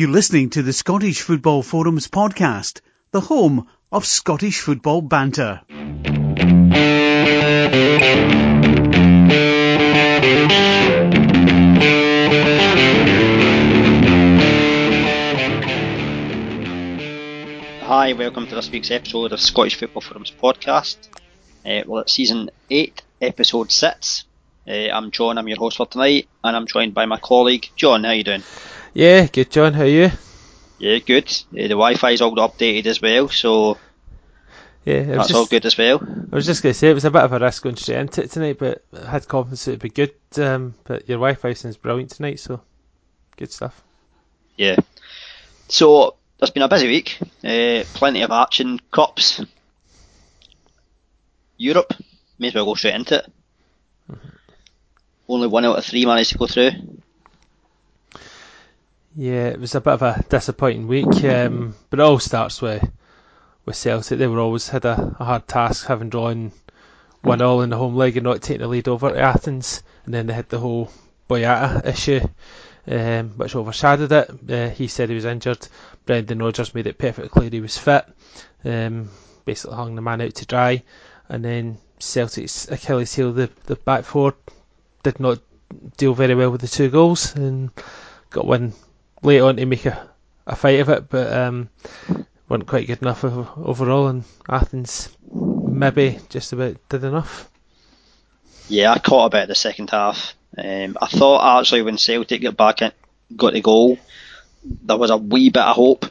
You're listening to the Scottish Football Forums podcast, the home of Scottish football banter. Hi, welcome to this week's episode of Scottish Football Forums podcast. Uh, well, it's season 8, episode 6. Uh, I'm John, I'm your host for tonight, and I'm joined by my colleague, John. How you doing? Yeah, good, John. How are you? Yeah, good. Uh, the Wi-Fi's all updated as well, so Yeah, that's just, all good as well. I was just going to say it was a bit of a risk going straight into it tonight, but I had confidence it would be good. Um, but your Wi-Fi seems brilliant tonight, so good stuff. Yeah. So, it's been a busy week. Uh, plenty of action. Cups. Europe. May as well go straight into it. Only one out of three managed to go through. Yeah, it was a bit of a disappointing week, um, but it all starts with with Celtic. They were always had a, a hard task, having drawn one all in the home leg and not taking the lead over to Athens, and then they had the whole Boyata issue, um, which overshadowed it. Uh, he said he was injured. Brendan Rodgers made it perfectly clear he was fit. Um, basically hung the man out to dry, and then Celtic's Achilles heel, the the back four, did not deal very well with the two goals and got one late on to make a, a fight of it, but um, weren't quite good enough overall. And Athens maybe just about did enough. Yeah, I caught a bit of the second half. Um, I thought actually when Celtic got back in, got the goal, there was a wee bit of hope,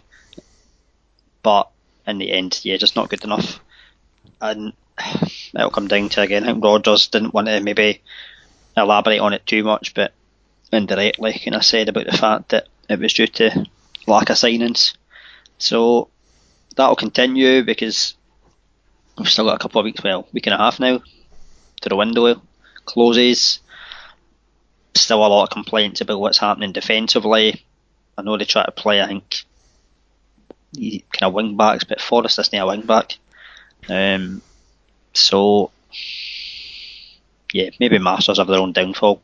but in the end, yeah, just not good enough. And it'll come down to again. I think Rodgers didn't want to maybe elaborate on it too much, but indirectly kind of said about the fact that it was due to lack of signings. So that'll continue because we've still got a couple of weeks, well, week and a half now to the window closes. Still a lot of complaints about what's happening defensively. I know they try to play, I think, kind of wing backs, but Forrest isn't a wing back. Um, so, yeah, maybe Masters have their own downfall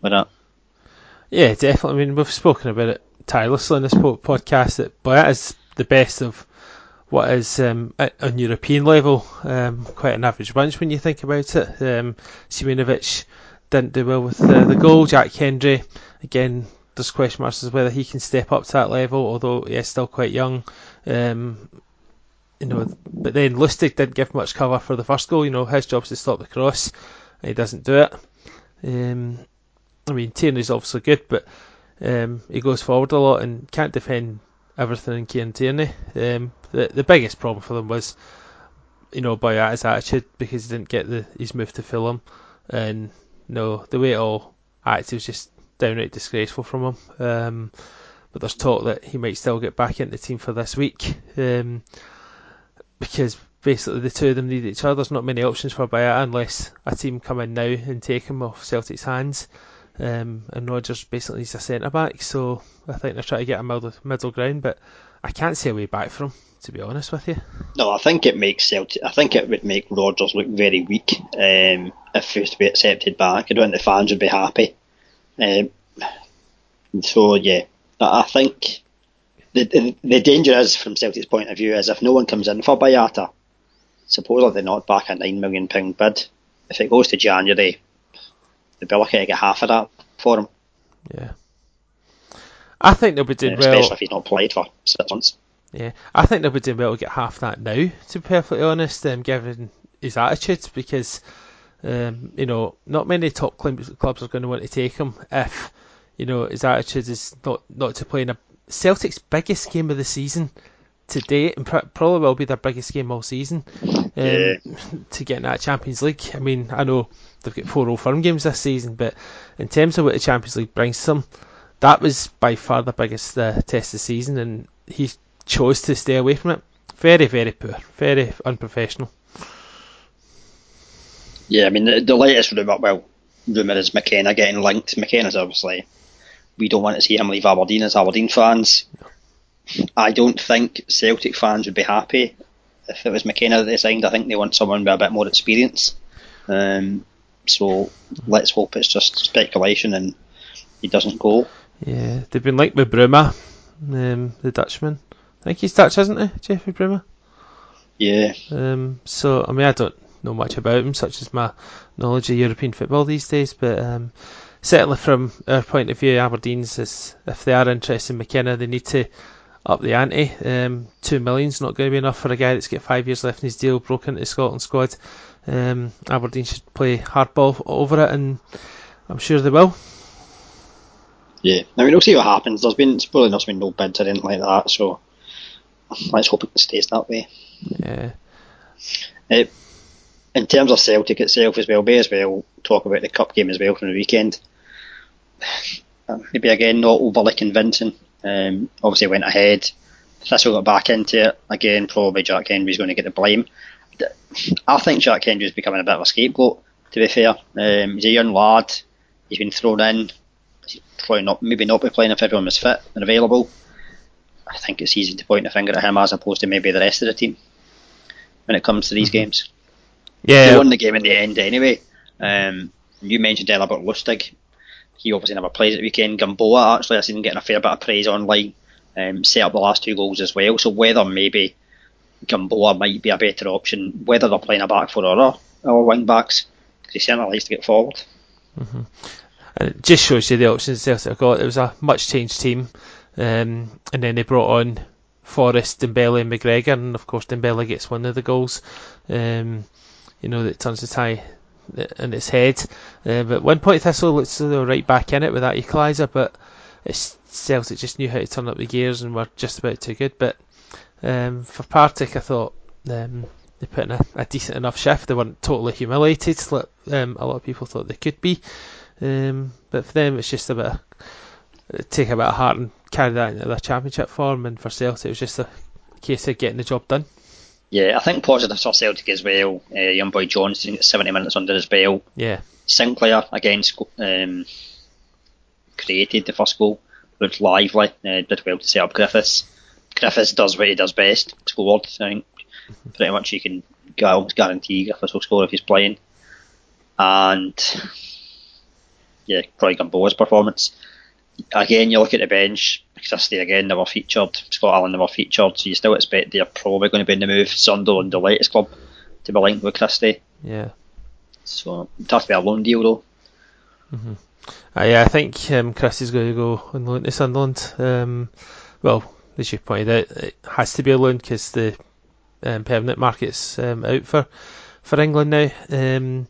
with that. Yeah, definitely. I mean, we've spoken about it tirelessly in this po- podcast that Boyata is the best of what is um, on European level um, quite an average bunch when you think about it. Um, Simunovic didn't do well with the, the goal. Jack Hendry, again, there's question marks as whether he can step up to that level, although he is still quite young. Um, you know, but then Lustig didn't give much cover for the first goal. You know, his job's to stop the cross, and he doesn't do it. Um, I mean, Tierney's obviously good, but um, he goes forward a lot and can't defend everything in Kieran Tierney. Um, the the biggest problem for them was, you know, Boyata's attitude because he didn't get the his move to Fulham, and you no, the way it all acted was just downright disgraceful from him. Um, but there's talk that he might still get back into the team for this week, um, because basically the two of them need each other. There's not many options for Boyata unless a team come in now and take him off Celtic's hands. Um, and Rodgers basically is a centre back, so I think they're trying to get a middle, middle ground. But I can't see a way back from him, to be honest with you. No, I think it makes Celtic. I think it would make Rodgers look very weak um, if he was to be accepted back. I don't think the fans would be happy. Um, so yeah, I think the, the danger is from Celtic's point of view is if no one comes in for Boyata, supposedly they're not back at nine million pound bid. If it goes to January, they'll be lucky to get half of that for him, Yeah. I think they'll be doing especially well. if he's not played for six months. Yeah, I think they'll be doing well to get half that now. To be perfectly honest, um, given his attitude, because um, you know not many top clubs clubs are going to want to take him if you know his attitude is not not to play in a Celtic's biggest game of the season to date, and pr- probably will be their biggest game all season. Um, Yeah. To get in that Champions League, I mean, I know they've got four Old Firm games this season, but in terms of what the Champions League brings them, that was by far the biggest uh, test of the season, and he chose to stay away from it. Very, very poor, very unprofessional. Yeah, I mean the, the latest rumour, well, rumour is McKenna getting linked. McKenna's obviously we don't want to see him leave Aberdeen as Aberdeen fans. I don't think Celtic fans would be happy if it was McKenna that they signed. I think they want someone with a bit more experience. Um, so let's hope it's just speculation and he doesn't go. Yeah, they've been linked with Bruma, um, the Dutchman. I think he's Dutch, isn't he, Jeffrey Bruma? Yeah. Um, so I mean, I don't know much about him, such as my knowledge of European football these days, but um, certainly from our point of view, Aberdeen's is if they are interested in McKenna, they need to up the ante. Um, two million's not going to be enough for a guy that's got five years left in his deal, broken into the Scotland squad. Um, Aberdeen should play hardball over it, and I'm sure they will. Yeah, I mean, we'll see what happens. There's been, probably not been no bids or anything like that, so let's hope it stays that way. Yeah. Uh, in terms of Celtic itself as well, may as well talk about the cup game as well from the weekend. Maybe again not overly convincing. Um, obviously went ahead. Thistle got back into it again. Probably Jack Hendry's going to get the blame. I think Jack Hendry's becoming a bit of a scapegoat. To be fair, um, he's a young lad. He's been thrown in. He's probably not, maybe not be playing if everyone was fit and available. I think it's easy to point a finger at him as opposed to maybe the rest of the team when it comes to these mm-hmm. games. Yeah, they won the game in the end anyway. Um, you mentioned earlier about Lustig. He obviously never plays at the weekend. Gamboa actually, I seen him getting a fair bit of praise online. Um, set up the last two goals as well. So whether maybe Gamboa might be a better option, whether they're playing a back four or or wing backs, because he certainly likes to get forward. Mm-hmm. And it just shows you the options Celtic got. It was a much changed team, um, and then they brought on Forrest, Dembele, and McGregor, and of course Dembele gets one of the goals. Um, you know, that turns the tie in its head. Uh, but one point Thistle looks they were right back in it with that equaliser, but it's Celtic just knew how to turn up the gears and were just about too good. But um, for Partick, I thought um, they put in a, a, decent enough shift. They weren't totally humiliated, like um, a lot of people thought they could be. Um, but for them, it's just a bit of, take a bit of heart and carry that into their championship form. And for Celtic, it was just a case of getting the job done. Yeah, I think positive for Celtic as well. Uh, young boy Johnson got 70 minutes under his belt. Yeah. Sinclair again um, created the first goal. Looked lively. Uh, did well to set up Griffiths. Griffiths does what he does best. Scored. I think pretty much you can almost guarantee Griffiths will score if he's playing. And yeah, probably Gamboa's performance. Again, you look at the bench. Christie again never featured. Scott Allan never featured. So you still expect they're probably going to be in the move. Sunderland, the latest club, to be linked with Christie. Yeah. So it has to be a loan deal though. Mm-hmm. Uh, yeah, I think um, Christie's going to go on loan to Sunderland. Um, well, as you pointed out, it has to be a loan because the um, permanent market's um, out for for England now. Um,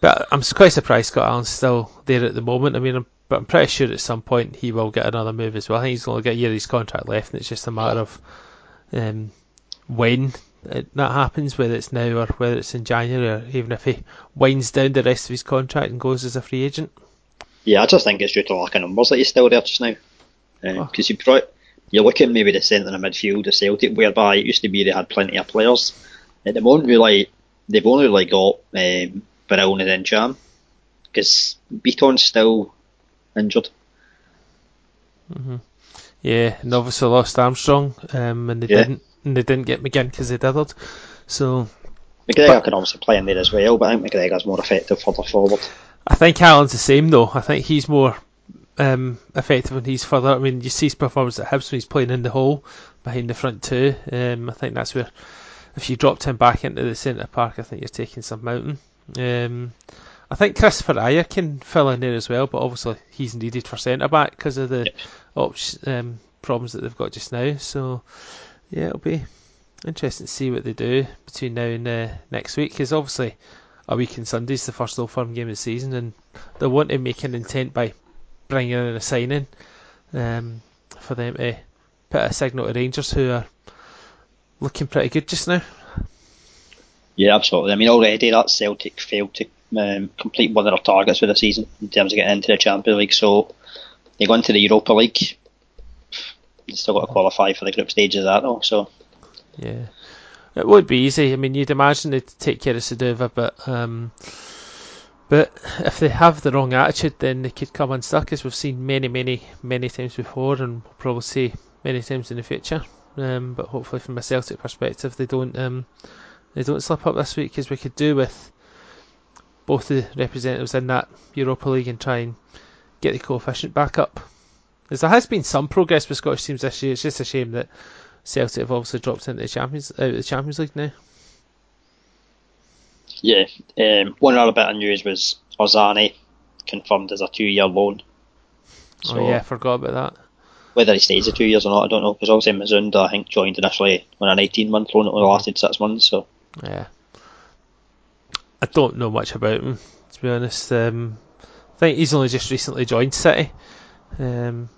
but I'm quite surprised Scott Allan's still there at the moment. I mean, I'm but I'm pretty sure at some point he will get another move as well. I think he's only got a year of his contract left, and it's just a matter of um, when it, that happens, whether it's now or whether it's in January, or even if he winds down the rest of his contract and goes as a free agent. Yeah, I just think it's due to lack of numbers that he's still there just now. Because um, oh. you you're looking maybe the centre of midfield of Celtic, whereby it used to be they had plenty of players. At the moment, really, they've only really got um, Brown and Ntcham. Because Bitton's still injured. Mm-hmm. Yeah, and obviously lost Armstrong, um, and they yeah. didn't, and they didn't get McGinn because they dithered. So McGregor but, can obviously play in there as well, but I think McGregor's more effective further forward. I think Allan's the same though. I think he's more um, effective when he's further. I mean, you see his performance at Hibs when he's playing in the hole behind the front two. Um, I think that's where if you dropped him back into the centre park, I think you're taking some mountain. Um, I think Kristoffer Ajer can fill in there as well, but obviously he's needed for centre back because of the yep. um, problems that they've got just now. So yeah, it'll be interesting to see what they do between now and uh, next week because obviously a week on Sunday is the first Old Firm game of the season, and they want to make an intent by bringing in a signing um, for them to put a signal to Rangers who are looking pretty good just now. Yeah, absolutely. I mean, already that Celtic failed to um, complete one of their targets for the season in terms of getting into the Champions League. So they go into the Europa League. They still got to qualify for the group stage of that though. So yeah, it would be easy. I mean, you'd imagine they'd take care of Suduva, but um, but if they have the wrong attitude, then they could come unstuck, as we've seen many, many, many times before, and we'll probably see many times in the future. Um, but hopefully, from a Celtic perspective, they don't um, they don't slip up this week, because we could do with both the representatives in that Europa League and try and get the coefficient back up As there has been some progress with Scottish teams this year. It's just a shame that Celtic have obviously dropped into the Champions out of the Champions League now. Yeah, um, one other bit of news was Arzani confirmed as a two-year loan. So oh yeah, I forgot about that. Whether he stays the two years or not, I don't know. Because obviously Musonda, I think, joined initially on an 18-month loan. It only lasted six months. So yeah, I don't know much about him to be honest. Um, I think he's only just recently joined City. Um,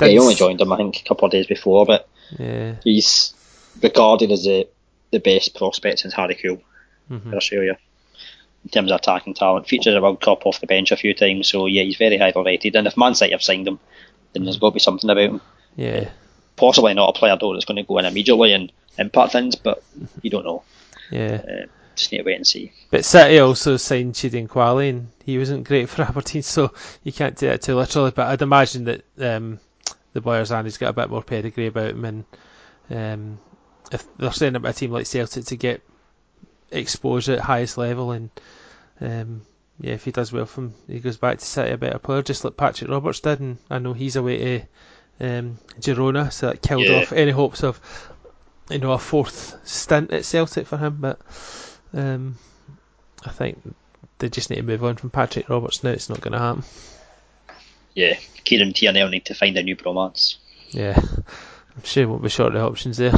yeah, he only joined them, I think, a couple of days before, but yeah. he's regarded as the the best prospect since Harry Kewell mm-hmm. for Australia in terms of attacking talent. Features a World Cup off the bench a few times, so yeah, he's very highly rated. And if Man City have signed him, then there's got to be something about him. Yeah. Possibly not a player though that's going to go in immediately and impact things, but you don't know. Yeah. Uh, just need to wait and see. But City also signed Chidi Nwakali and he wasn't great for Aberdeen, so you can't do that too literally. But I'd imagine that um, the Boyers and he's got a bit more pedigree about him, and um, if they're sending a team like Celtic to get exposure at highest level, and um, yeah, if he does well from he goes back to City a better player, just like Patrick Roberts did, and I know he's away to um, Girona, so that killed yeah. off any hopes of you know a fourth stint at Celtic for him. But um, I think they just need to move on from Patrick Roberts now. It's not going to happen. Yeah, Kieran Tierney will need to find a new bromance. Yeah, I'm sure won't be short of options there.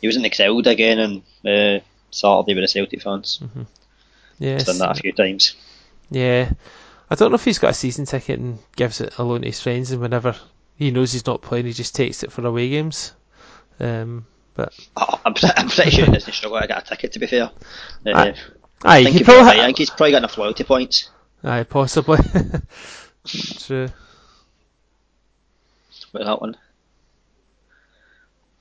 He wasn't excelled again on uh, Saturday with the Celtic fans. Mm-hmm. Yeah, done that a few times. Yeah, I don't know if he's got a season ticket and gives it alone to his friends, and whenever he knows he's not playing, he just takes it for away games. Um, but oh, I'm, I'm pretty sure he doesn't struggle to get a ticket. To be fair, uh, aye, I, think he probably ha- I think he's probably got enough loyalty points. Aye, possibly. True. With that one.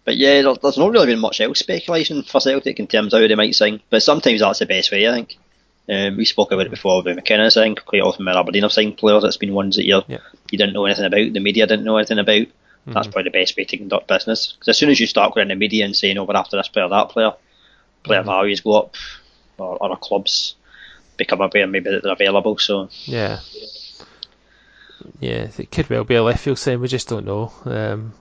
But yeah, there's not really been much else speculation for Celtic in terms of who they might sign. But sometimes that's the best way, I think. Um, we spoke about it before with McKenna saying quite often when Aberdeen have signed players, it's been ones that you yeah. you didn't know anything about, the media didn't know anything about. Mm-hmm. That's probably the best way to conduct business. Because as soon as you start going in the media and saying, oh, we're after this player, that player, player mm-hmm. values go up, or other clubs become aware maybe that they're available. So yeah, yeah, it could well be a left field sign. We just don't know. Um,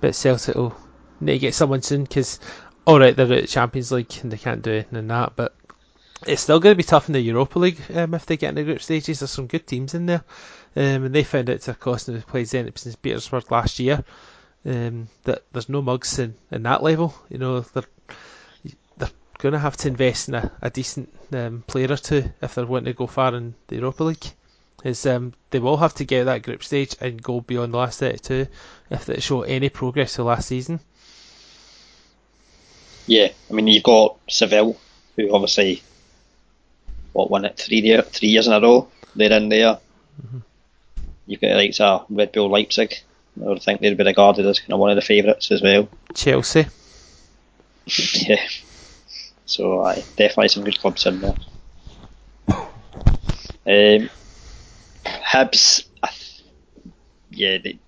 but Celtic will need to get someone soon because all right, they're at the Champions League and they can't do anything in that, but it's still going to be tough in the Europa League um, if they get into group stages. There's some good teams in there, um, and they found out to cost them to play Zenit St Petersburg last year. Um, that there's no mugs in, in that level. You know, they're they're going to have to invest in a, a decent um, player or two if they're wanting to go far in the Europa League. Is um, they will have to get that group stage and go beyond the last 32 if they show any progress to last season. Yeah, I mean you've got Seville, who obviously what won it three year, three years in a row. They're in there. Mm-hmm. You've got like uh, Red Bull Leipzig. I would think they'd be regarded as kind of one of the favourites as well. Chelsea. yeah. So I definitely some good clubs in there. Um, Hibs, yeah, they,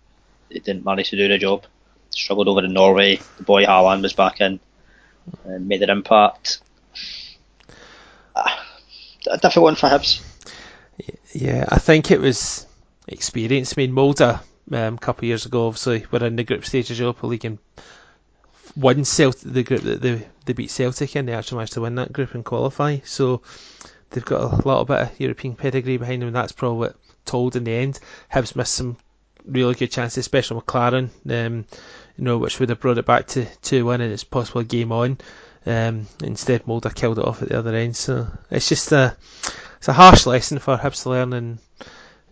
they didn't manage to do the job. Struggled over in Norway. The boy Haaland was back in and made an impact. Uh, a different one for Hibs. Yeah, I think it was experience. I mean, Molde um, a couple of years ago, obviously, were in the group stage of Europa League and won Celtic, the group that they, they beat Celtic in. They actually managed to win that group and qualify. So they've got a little bit of European pedigree behind them, that's probably what told in the end. Hibs missed some really good chances, especially Maclaren, um, you know, which would have brought it back to 2 1 and it's possible a game on. Um, instead, Molde killed it off at the other end. So it's just a it's a harsh lesson for Hibs to learn, and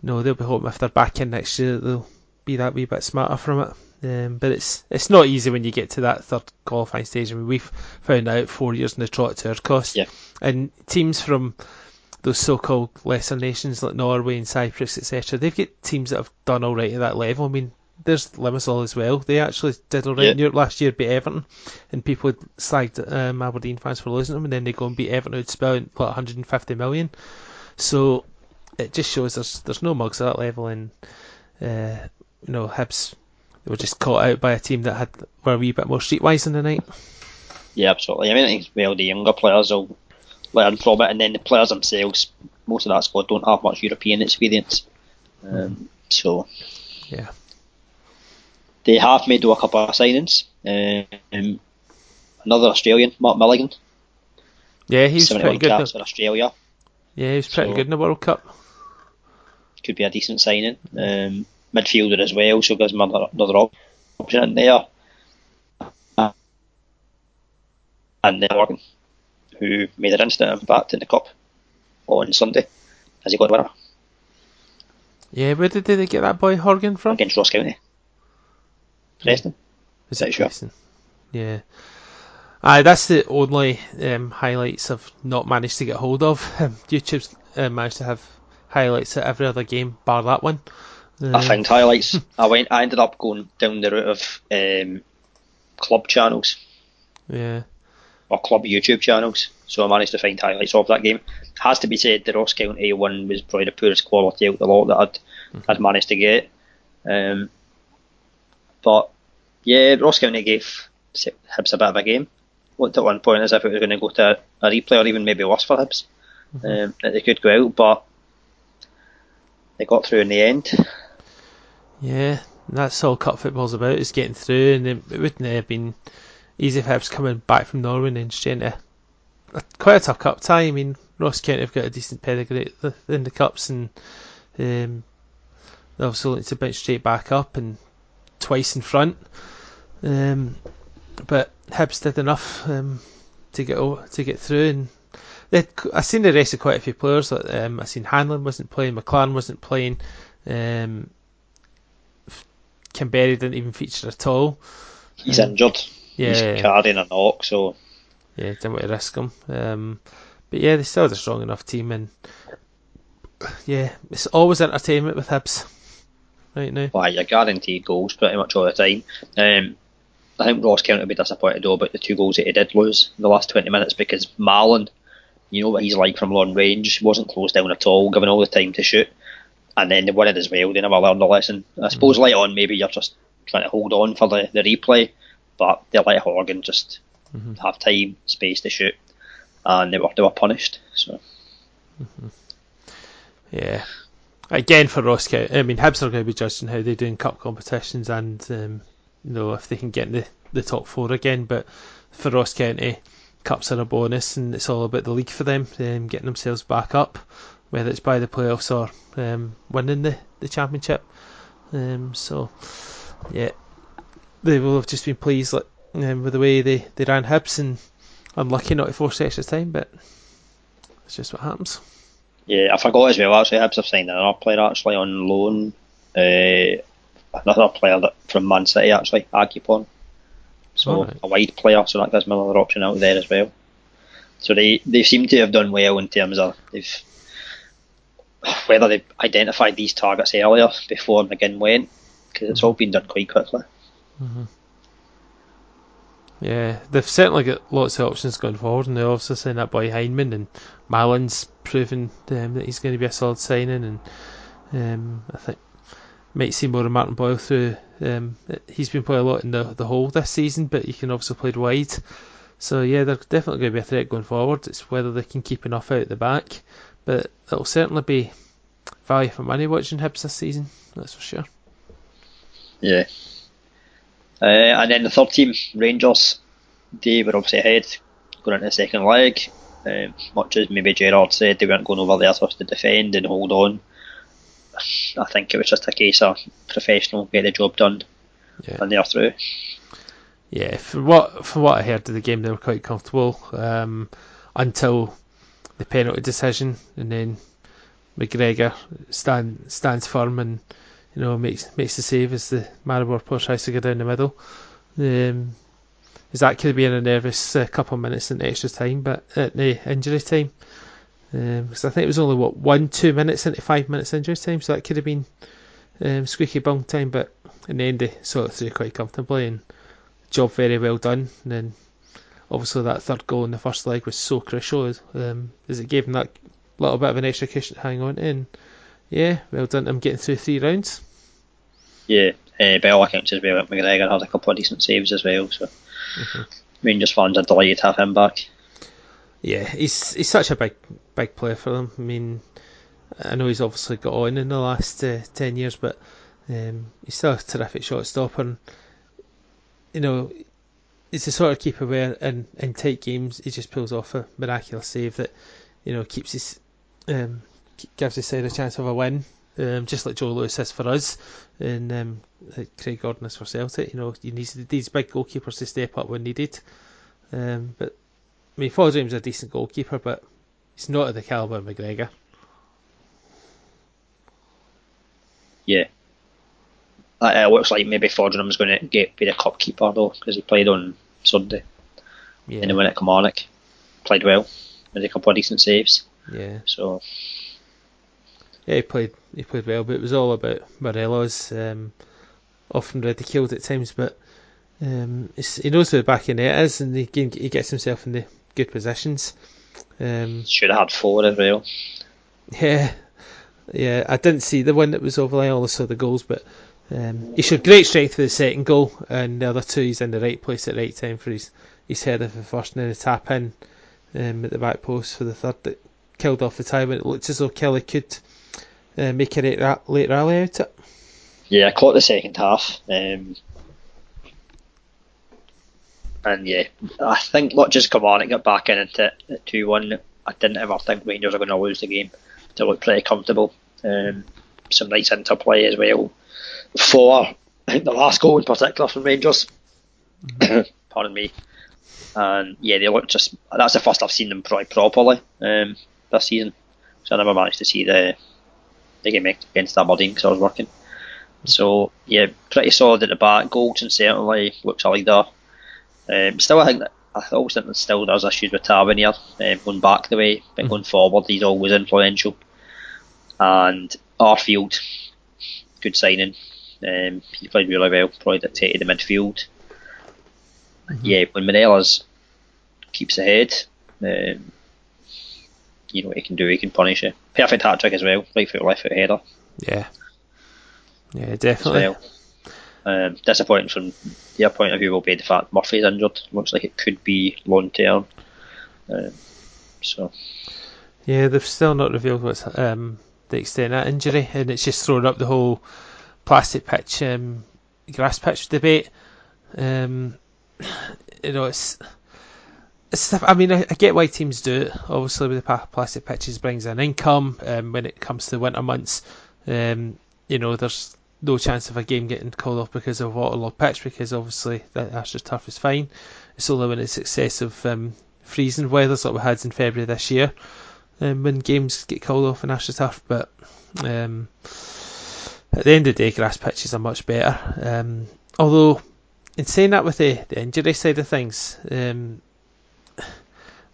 know they'll be hoping if they're back in next year they'll be that wee bit smarter from it. Um, but it's it's not easy when you get to that third qualifying stage. I mean, we've found out four years in the trot to our cost, yeah. and teams from those so-called lesser nations like Norway and Cyprus, etc. They've got teams that have done all right at that level. I mean, there's Limassol as well. They actually did all right in Europe last year, beat Everton, and people had slagged um, Aberdeen fans for losing them, and then they go and beat Everton, who'd spent like 150 million. So it just shows there's there's no mugs at that level, and uh, you know Hibs they were just caught out by a team that had were a wee bit more streetwise in the night. Yeah, absolutely. I mean, I think well the younger players will learn from it, and then the players themselves, most of that squad don't have much European experience, um, so Yeah. They have made a couple of signings. Um, another Australian, Mark Milligan. Yeah, he's pretty good. For Australia. Yeah, he was pretty So- good in the World Cup. Could be a decent signing. Um, midfielder as well, so gives him another, another option in there. And then Horgan, who made an instant impact in the cup on Sunday as he got the winner Yeah, where did they get that boy Horgan from? against Ross County. Preston. Is it sure. Preston? Yeah. Aye, that's the only um, highlights I've not managed to get hold of. Um, YouTube's uh, managed to have highlights at every other game, bar that one. I Um, found highlights. I went. I ended up going down the route of um, club channels Yeah. or club YouTube channels. So I managed to find highlights of that game. Has to be said, the Ross County one was probably the poorest quality out of the lot that I'd, I'd managed to get. Um, but yeah, Ross County gave Hibs a bit of a game. Looked at one point as if it was going to go to a replay or even maybe worse for Hibs. Um, that they could go out, but they got through in the end. Yeah, that's all cup football's about, is getting through, and it, wouldn't have been easy if Hibs coming back from Norway and just trying to. a- Quite a tough cup tie. I mean, Ross County have got a decent pedigree in the cups, and um, they obviously look to bounce straight back up and twice in front. Um, but Hibs did enough um, to get to get through, and they I seen the rest of quite a few players. Like, um, I seen Hanlon wasn't playing, Maclaren wasn't playing. Um, Kamberi didn't even feature at all. He's Um, injured. He's carrying a knock, so yeah, didn't want to risk him. Um, but yeah, they still had a strong enough team, and yeah, it's always entertainment with Hibs right now. Why, you're guaranteed goals pretty much all the time. Um, I think Ross County will be disappointed though about the two goals that he did lose in the last 20 minutes because Mallan, you know what he's like from long range, wasn't closed down at all, given all the time to shoot. And then they won it as well, they never learned the lesson. I mm-hmm. suppose later on, maybe you're just trying to hold on for the, the replay, but they let Horgan just mm-hmm. have time, space to shoot, and they were, they were punished. So mm-hmm. Yeah. Again for Ross County, I mean Hibs are going to be judged on how they do in cup competitions and um, you know if they can get in the, the top four again. But for Ross County, cups are a bonus, and it's all about the league for them, um, getting themselves back up, whether it's by the playoffs or um, winning the the championship. Um, so yeah, they will have just been pleased like, um, with the way they they ran Hibs and unlucky not to force extra time, but it's just what happens. Yeah, I forgot as well. Actually, Hibs have signed another player actually on loan. Uh, another player that, from Man City actually, Agyepong. So Alright. a wide player, so that gives another option out there as well. So they they seem to have done well in terms of they've whether they've identified these targets earlier before McGinn went because it's all been done quite quickly. Yeah, they've certainly got lots of options going forward, and they also signed that boy Hyndman, and Mallan's proven um, that he's going to be a solid signing, and um, I think might see more of Martin Boyle through. Um, he's been playing a lot in the the hole this season, but he can also play wide. So yeah, they're definitely going to be a threat going forward. It's whether they can keep enough out the back, but it'll certainly be value for money watching Hibs this season. That's for sure. Yeah. Uh, and then the third team, Rangers, they were obviously ahead going into the second leg. Um, much as maybe Gerrard said, they weren't going over there just to defend and hold on. I think it was just a case of professional, get the job done, Yeah. and they're through. Yeah, from what from what I heard of the game, they were quite comfortable um, until the penalty decision, and then McGregor stand stands firm and you know makes makes the save as the Maribor player tries to go down the middle. Um, as that could have been a nervous uh, couple of minutes in extra time, but at the injury time, because I think it was only what one two minutes into five minutes injury time, so that could have been um, squeaky bum time. But in the end, they saw it through quite comfortably and job very well done. And then obviously that third goal in the first leg was so crucial um, as it gave them that little bit of an extra cushion to hang on to. And yeah, well done. I'm getting through three rounds. Yeah, uh, by all accounts as well, McGregor had a couple of decent saves as well. So Rangers fans are delighted to have him back. Yeah, he's he's such a big big player for them. I mean, I know he's obviously got on in the last uh, ten years, but Um, he's still a terrific shot stopper. And, you know, it's the sort of keeper where in, in tight games he just pulls off a miraculous save that, you know, keeps his um, gives his side a chance of a win. Um, just like Joe Lewis is for us, and um, Craig Gordon is for Celtic. You know, you need these big goalkeepers to step up when needed. Um, but I mean, Foderingham's a decent goalkeeper, but he's not at the calibre of McGregor. Yeah. It looks like maybe Foderingham's going to get be the cup keeper though, because he played on Sunday. Yeah. And he went at Kilmarnock. Played well. Made a couple of decent saves. Yeah. So. Yeah, he played. He played well, but it was all about Morelos. Um, often ridiculed at times, but um, he knows where the back of net is, and he, he gets himself in the good positions. Um, Should have had four as well. Yeah, yeah. I didn't see the one that was over. I only saw the goals, but um, he showed great strength for the second goal, and the other two he's in the right place at the right time for his his header for the first, and then the tap in um, at the back post for the third that killed off the time. And it looked as though Killie could uh, make a late, late rally out of it. Yeah, I caught the second half. Um, and yeah, I think not just come on and get back in into 2 1. I didn't ever think Rangers were going to lose the game. They looked pretty comfortable. Um, some nice interplay as well. For I think the last goal in particular from Rangers. Mm-hmm. Pardon me. And yeah, they looked just. That's the first I've seen them play properly um, this season. So I never managed to see the the game against Aberdeen because I was working. So yeah, pretty solid at the back. Goldson certainly looks a leader. Um, still, I think that I always think that still does issues with Tavernier um, going back the way, but mm. going forward, he's always influential. And Arfield, good signing. Um, he played really well, probably dictated the midfield. Mm-hmm. Yeah, when Morelos keeps ahead, um, you know what he can do, he can punish it. Perfect hat trick as well, right foot, left foot header. Yeah. Yeah, definitely. Well. Um, disappointing from their point of view will be the fact Murphy's injured. Looks like it could be long term. Um, so. Yeah, they've still not revealed what's um, the extent of that injury, and it's just thrown up the whole plastic pitch, um, grass pitch debate. Um, you know, it's. It's, I mean, I, I, get why teams do it. Obviously, with the plastic pitches brings in income. Um, when it comes to winter months, um, you know, there's no chance of a game getting called off because of waterlogged pitch because obviously the AstroTurf is fine. It's only when it's excessive um, freezing weather like we had in February this year um, when games get called off in AstroTurf. But um, at the end of the day, grass pitches are much better. Um, although, in saying that with the, the injury side of things, um,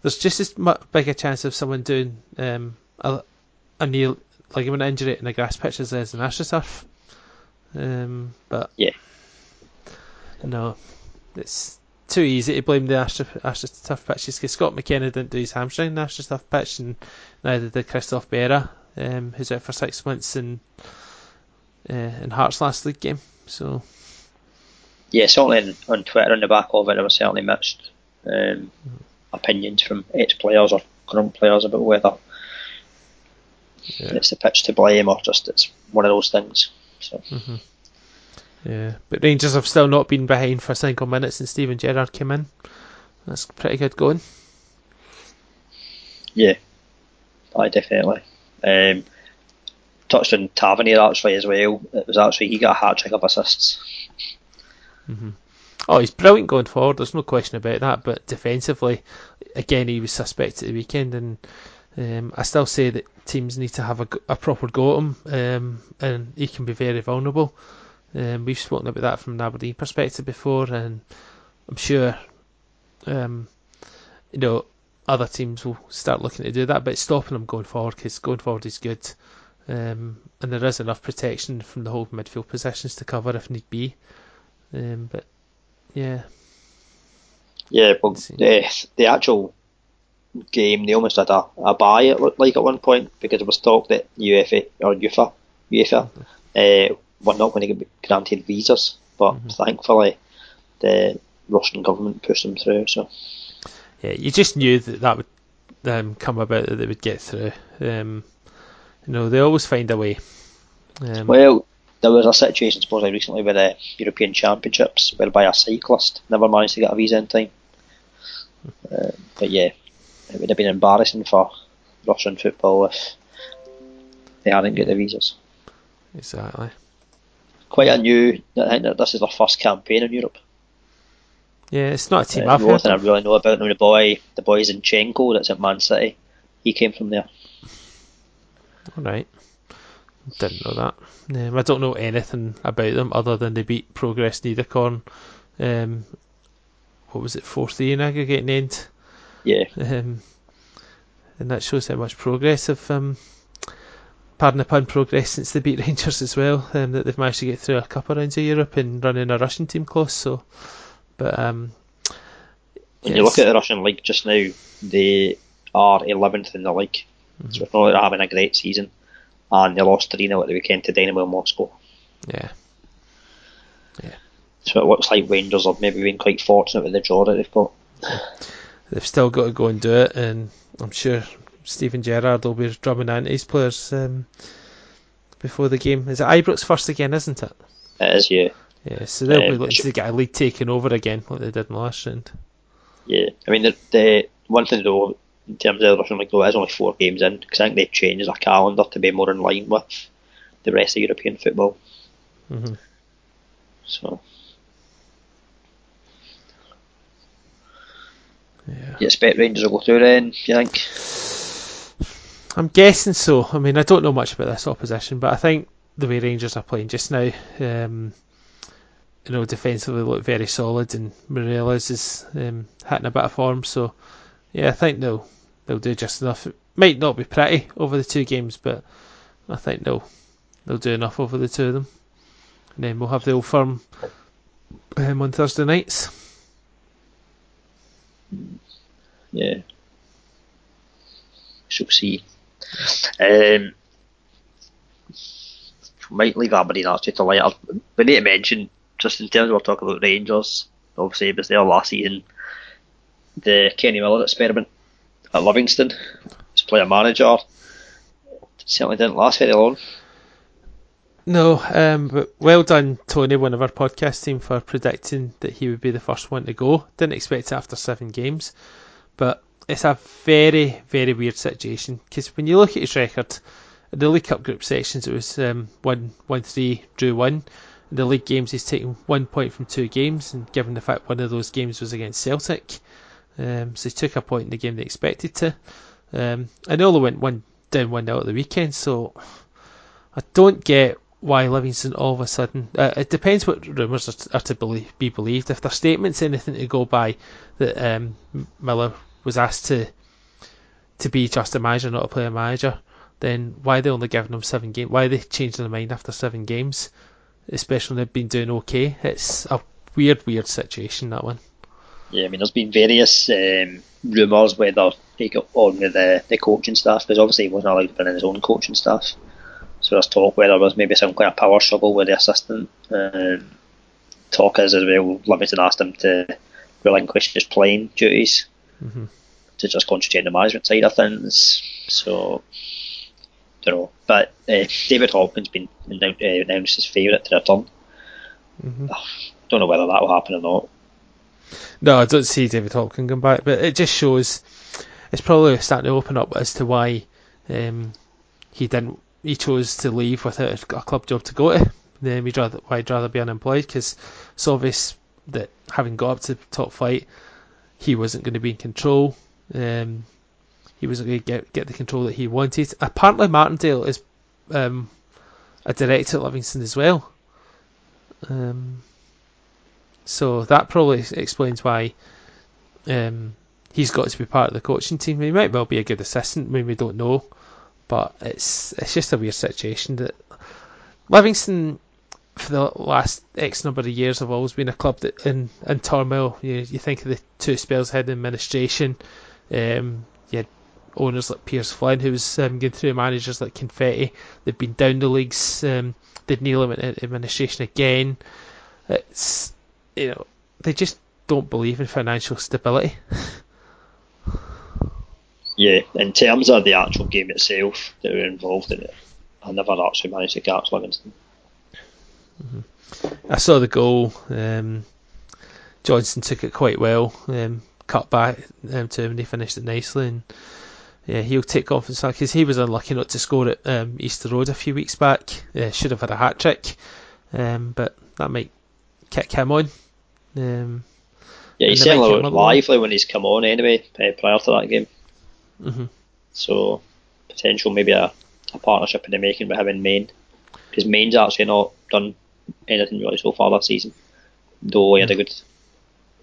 there's just as much bigger chance of someone doing um, a, a knee ligament injury in a grass pitch as there is in AstroTurf. Um, but yeah, no, it's too easy to blame the Astra, Astra tough pitches because Scott McKenna didn't do his hamstring in the AstroTurf pitch, and neither did Christophe Berra, um, who's out for six months in uh, in Hearts' last league game. So yeah, certainly on Twitter on the back of it, there were certainly mixed um, mm-hmm. opinions from ex players or current players about whether yeah. it's the pitch to blame or just it's one of those things. So. Mm-hmm. Yeah, but Rangers have still not been behind for a single minute since Steven Gerrard came in. That's pretty good going. Yeah, I definitely. Um, touched on Tavernier actually as well. It was actually he got a hat trick of assists. Mm-hmm. Oh, he's brilliant going forward. There's no question about that. But defensively, again, he was suspect at the weekend, and um, I still say that teams need to have a, a proper go at him, um, and he can be very vulnerable. Um, we've spoken about that from an Aberdeen perspective before, and I'm sure, um, you know, other teams will start looking to do that. But stopping him going forward, because going forward is good, um, and there is enough protection from the whole midfield positions to cover if need be. Um, but yeah, yeah, but the the actual game, they almost had a, a buy, it looked like, at one point, because it was talk that UEFA, or UEFA, UEFA uh, were not going to get granted visas, but mm-hmm. thankfully the Russian government pushed them through, so. Yeah, you just knew that that would um, come about, that they would get through. Um, you know, they always find a way. Um, well, there was a situation supposedly recently with the European Championships whereby a cyclist never managed to get a visa in time. Uh, but yeah, it would have been embarrassing for Russian football if they hadn't got the visas. Exactly. Quite a new. I think that this is their first campaign in Europe. Yeah, it's not a team Uh, I've heard I really know about them, the boy, the boy Zinchenko that's at Man City, he came from there. Alright. Didn't know that. Um, I don't know anything about them other than they beat Progress Niederkorn. Um, what was it, 4 3 in aggregate in end? Yeah, Um, and that shows how much progress have, um, pardon the pun, progress since they beat Rangers as well. Um, that they've managed to get through a couple of rounds of Europe and running a Russian team close. So, but um, when you look at the Russian league just now, they are 11th in the league. Mm-hmm. So it's not like they're having a great season. And they lost 3 0 at the weekend to Dynamo Moscow. yeah, So it looks like Rangers have maybe been quite fortunate with the draw that they've got. They've still got to go and do it, and I'm sure Steven Gerrard will be drumming out his players um, before the game. Is it Ibrox first again, isn't it? It is, yeah. Yeah, so they'll be Um, looking to get a lead taken over again, like they did in the last round. Yeah, I mean, the, the one thing though, in terms of the Russian league, though, is only four games in because I think they've changed their calendar to be more in line with the rest of European football. hmm So Yeah. you expect Rangers will go through then? Do you think? I'm guessing so. I mean, I don't know much about this opposition, but I think the way Rangers are playing just now, um, you know, defensively look very solid, and Morelos is um, hitting a bit of form. So, yeah, I think they'll they'll do just enough. It might not be pretty over the two games, but I think they'll they'll do enough over the two of them. And then we'll have the old firm um, on Thursday nights. Yeah. Shall see. Um, might leave Aberdeen actually to later. We need to mention, just in terms of we're talking about Rangers, obviously it was there last season, the Kenny Miller experiment at Livingston as player manager certainly didn't last very long. No, um, but well done, Tony, one of our podcast team, for predicting that he would be the first one to go. Didn't expect it after seven games, but it's a very, very weird situation because when you look at his record, in the League Cup group sections, it was um, one, one, three, drew one. In the league games, he's taken one point from two games, and given the fact one of those games was against Celtic, um, so he took a point in the game they expected to. Um, and they only went one down one 0 at the weekend, so I don't get why Livingston all of a sudden. Uh, it depends what rumours are, are to believe, be believed. If their statements anything to go by, that um, Miller was asked to to be just a manager, not a player manager, then why are they only giving him seven games? Why are they changing their mind after seven games? Especially when they've been doing okay. It's a weird, weird situation that one. Yeah, I mean, there's been various um, rumours whether he got on with the, the coaching staff because obviously he wasn't allowed to bring in his own coaching staff. So there's talk whether there was maybe some kind of power struggle with the assistant. Um, talk is as well, Livingston asked him to relinquish his playing duties Mhm. to just concentrate on the management side of things. So, I don't know. But uh, David Hopkin's been announced, uh, announced his favourite to return. Mhm. Don't know whether that will happen or not. No, I don't see David Hopkins come back, but it just shows it's probably starting to open up as to why um, he didn't. He chose to leave without a club job to go to. Then he'd rather why he'd rather be unemployed because it's obvious that having got up to top flight, he wasn't going to be in control. Um, he wasn't going to get get the control that he wanted. Apparently, Martindale is um, a director at Livingston as well. Um, so that probably explains why um, he's got to be part of the coaching team. He might well be a good assistant. I mean, we don't know, but it's it's just a weird situation that Livingston for the last X number of years have always been a club that in in turmoil. You you think of the two spells ahead in administration. Um, you had owners like Pearse Flynn, who was um, going through managers like Confetti. They've been down the leagues. Um, they'd kneel in administration again. It's you know they just don't believe in financial stability. Yeah, in terms of the actual game itself that were involved in it, I never actually managed to catch Livingston. I saw the goal. Um, Johnson took it quite well. Um, cut back um, to him and he finished it nicely. And yeah, he'll take confidence because he was unlucky not to score at um, Easter Road a few weeks back. Uh, should have had a hat trick, um, but that might kick him on. Um, yeah, he certainly lively when he's come on anyway uh, prior to that game. Mm-hmm. So potential maybe a, a partnership in the making with him in Main because Main's actually not done anything really so far this season. Though he had a good,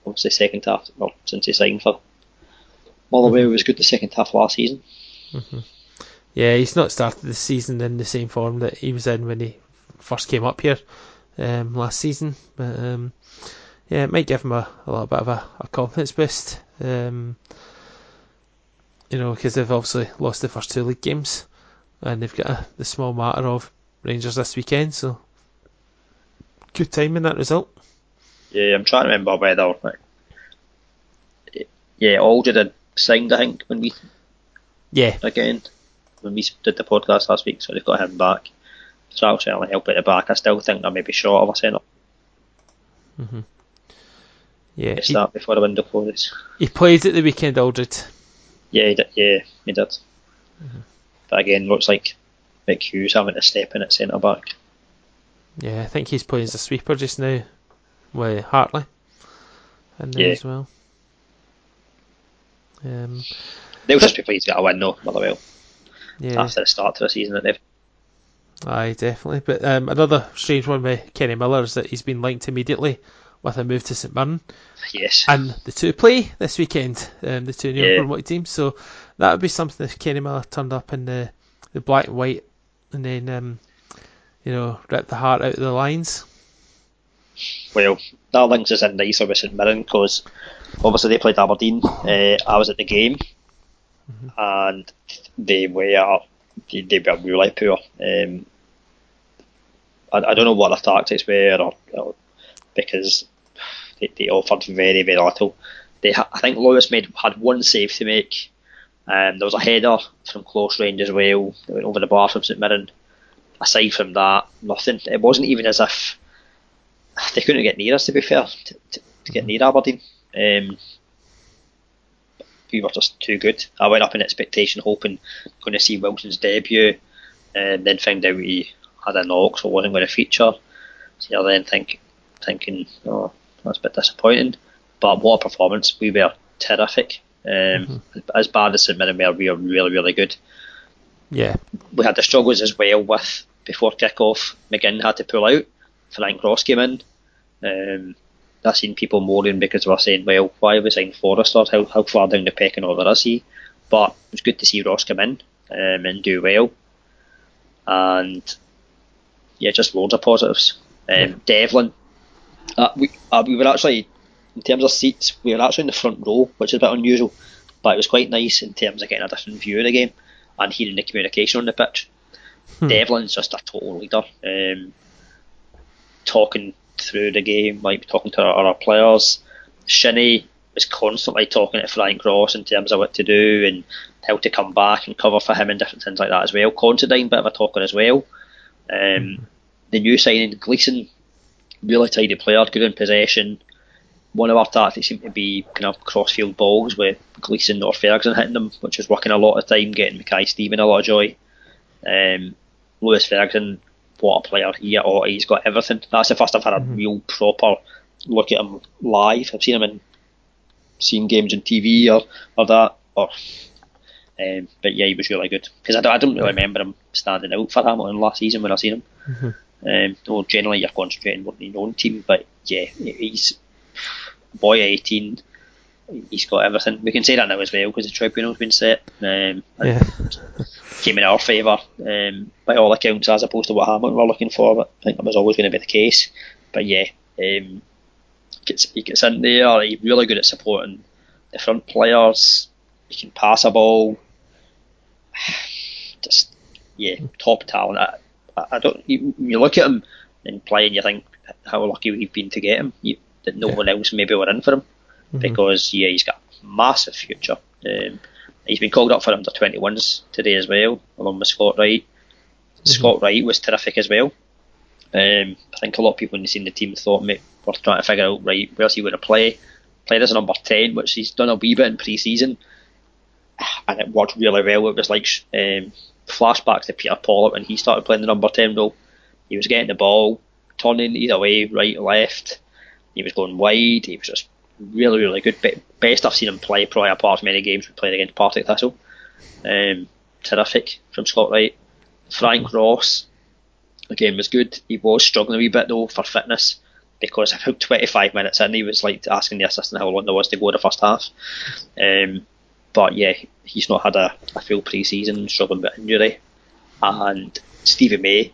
obviously second half well, since he signed for Motherwell mm-hmm. was good the second half last season. Mm-hmm. Yeah, he's not started the season in the same form that he was in when he first came up here um, last season, but um, yeah, it might give him a, a little bit of a, a confidence boost. Um, you know, because they've obviously lost the first two league games, and they've got a, the small matter of Rangers this weekend, so good timing that result. Yeah, I'm trying to remember whether like, yeah, Aldred had signed I think when we yeah again when we did the podcast last week, so they've got him back. So that'll certainly help at the back. I still think they're maybe short of a centre. Mm-hmm. Yeah, start before the window closes. He played at the weekend, Aldred. Yeah, he did. Yeah, he did. Mm-hmm. But again, looks like McHugh's having to step in at centre back. Yeah, I think he's playing as a sweeper just now with Hartley in there yeah. as well. Um, They'll just be pleased to get a win though, Motherwell. Yeah. After the start to the season that they've Aye, definitely. But um, another strange one with Kenny Miller is that he's been linked immediately with a move to St Mirren. Yes. And the two play this weekend, um, the two new Yeah. teams. So that would be something if Kenny Miller turned up in the, the black and white and then, um, you know, ripped the heart out of the Lions. Well, that links us in nicer with St Mirren because obviously they played Aberdeen. Uh, I was at the game and they were they, they were really poor. Um, I, I don't know what their tactics were or, or because they, they offered very very little. They ha- I think Lewis made had one save to make. Um, there was a header from close range as well. That went over the bar from St Mirren. Aside from that, nothing. It wasn't even as if they couldn't get near us. To be fair, to, to, to get near Aberdeen. Um, we were just too good. I went up in expectation, hoping going to see Wilson's debut, and then found out he had a knock, so wasn't going to feature. So then think, thinking, oh, that's a bit disappointing. But what a performance! We were terrific. Um, mm-hmm. As bad as St Mirren were, we were really, really good. Yeah. We had the struggles as well with before kick-off. McGinn had to pull out. Frank Ross came in. Um, I've seen people moaning because they were saying, well, why have we signed Forrester? How, how far down the pecking order is he? But it was good to see Ross come in um, and do well. And yeah, just loads of positives. Um, yeah. Devlin, uh, we, uh, we were actually, in terms of seats, we were actually in the front row, which is a bit unusual, but it was quite nice in terms of getting a different view of the game and hearing the communication on the pitch. Hmm. Devlin's just a total leader. Um, talking through the game, like talking to our, our players. Shinnie was constantly talking to Frank Ross in terms of what to do and how to come back and cover for him and different things like that as well. Considine, bit of a talker as well. Um, mm-hmm. The new signing, Gleeson, really tidy player, good in possession. One of our tactics seemed to be kind of crossfield balls with Gleeson or Ferguson hitting them, which was working a lot of time, getting Mackay Steven a lot of joy. Um, Lewis Ferguson what a player he oh, he's got everything. That's the first I've had a mm-hmm. real proper look at him live. I've seen him in seen games on TV or, or that or um, but yeah, he was really good because I, don't, I don't really remember him standing out for Hamilton last season when I seen him. Mm-hmm. Um, well, generally you're concentrating on your own team, but yeah, he's a boy 18. He's got everything. We can say that now as well because the tribunal's been set. Um, yeah. came in our favour um, by all accounts, as opposed to what Hamilton were looking for. But I think that was always going to be the case. But yeah, um, gets, he gets in there. He's really good at supporting the front players. He can pass a ball. Just yeah, top talent. I, don't. You, you look at him and play, and you think how lucky we've been to get him. You, that no yeah. one else maybe were in for him mm-hmm. because yeah, he's got a massive future. Um, He's been called up for under 21s today as well, along with Scott Wright. Mm-hmm. Scott Wright was terrific as well. Um, I think a lot of people when they seen the team thought maybe we're trying to figure out right where's he going to play. Played as a number ten, which he's done a wee bit in pre-season, and it worked really well. It was like um, flashbacks to Peter Pawlett when he started playing the number ten role. He was getting the ball, turning either way, right, left. He was going wide. He was just really, really good. Best I've seen him play, probably apart from any games we played against Partick Thistle. Um, terrific from Scott Wright. Frank Ross, again, was good. He was struggling a wee bit though for fitness because about 25 minutes in, he was like asking the assistant how long there was to go in the first half. Um, but yeah, he's not had a, a full pre season, struggling with injury. And Stevie May,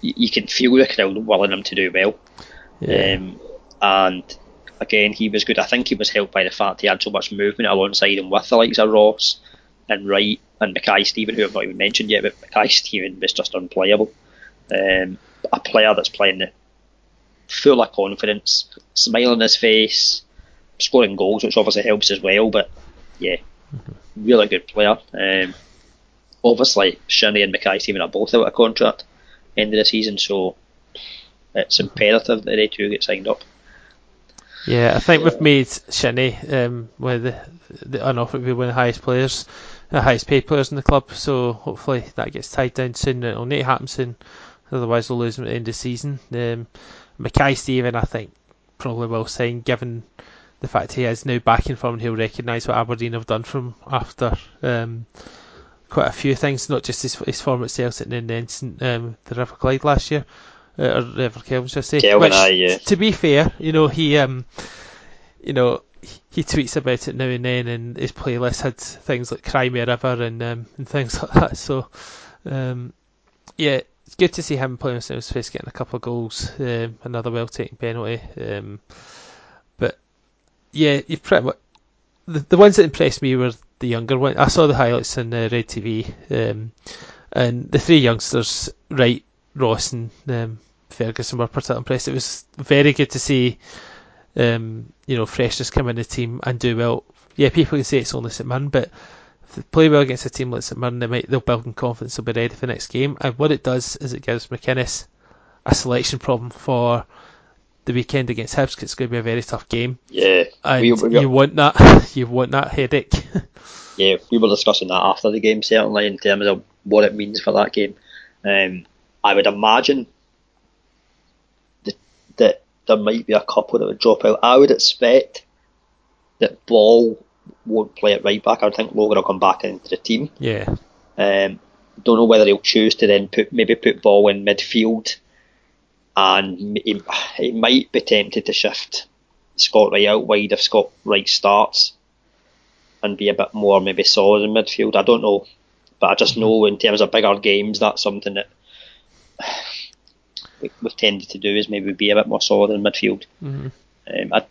you, you, can feel the crowd willing him to do well. Yeah. Um, and again, he was good. I think he was helped by the fact he had so much movement alongside him with the likes of Ross and Wright and Mackay Steven, who I've not even mentioned yet, but Mackay Steven was just unplayable. Um, a player that's playing full of confidence, smile on his face, scoring goals, which obviously helps as well. But yeah, really good player. Um, obviously, Shinnie and Mackay Steven are both out of contract end of the season, so it's imperative that they two get signed up. Yeah, I think we've made Shinnie um, one of the, the unofficially one of the highest players, the highest paid players in the club. So hopefully that gets tied down soon. It'll need to happen soon, otherwise we'll lose him at the end of the season. Um, Mackay Steven, I think, probably will sign, given the fact he is now back in form and he'll recognise what Aberdeen have done from after um, quite a few things, not just his, his form at Celtic and then um, the River Clyde last year, uh, or River Kelvin, should I say? Kelvin, Which, aye, yeah. To be fair, you know, he, um, you know, he tweets about it now and then, and his playlist had things like "Cry Me a River" and um, and things like that. So, um, yeah, it's good to see him playing with his face, getting a couple of goals, um, another well taken penalty. Um, yeah, you pretty much the, the ones that impressed me were the younger ones. I saw the highlights on uh, Red TV, um, and the three youngsters, Wright, Ross, and um, Ferguson were particularly impressed. It was very good to see, um, you know, freshness come in the team and do well. Yeah, people can say it's only St Mirren, but play well against a team like St Mirren, they might they'll build in confidence, they'll be ready for the next game. And what it does is it gives McInnes a selection problem for the weekend against Hibs. Cause it's going to be a very tough game. Yeah, and we, we, you want that. You want that headache. yeah, we were discussing that after the game certainly in terms of what it means for that game. Um, I would imagine that, that there might be a couple that would drop out. I would expect that Ball won't play at right back. I think Logan will come back into the team. Yeah. Um, don't know whether he'll choose to then put maybe put ball in midfield, and he, he might be tempted to shift Scott Wright out wide if Scott Wright starts, and be a bit more maybe solid in midfield. I don't know, but I just know in terms of bigger games, that's something that we, have tended to do is maybe be a bit more solid in midfield. Mm-hmm. Um,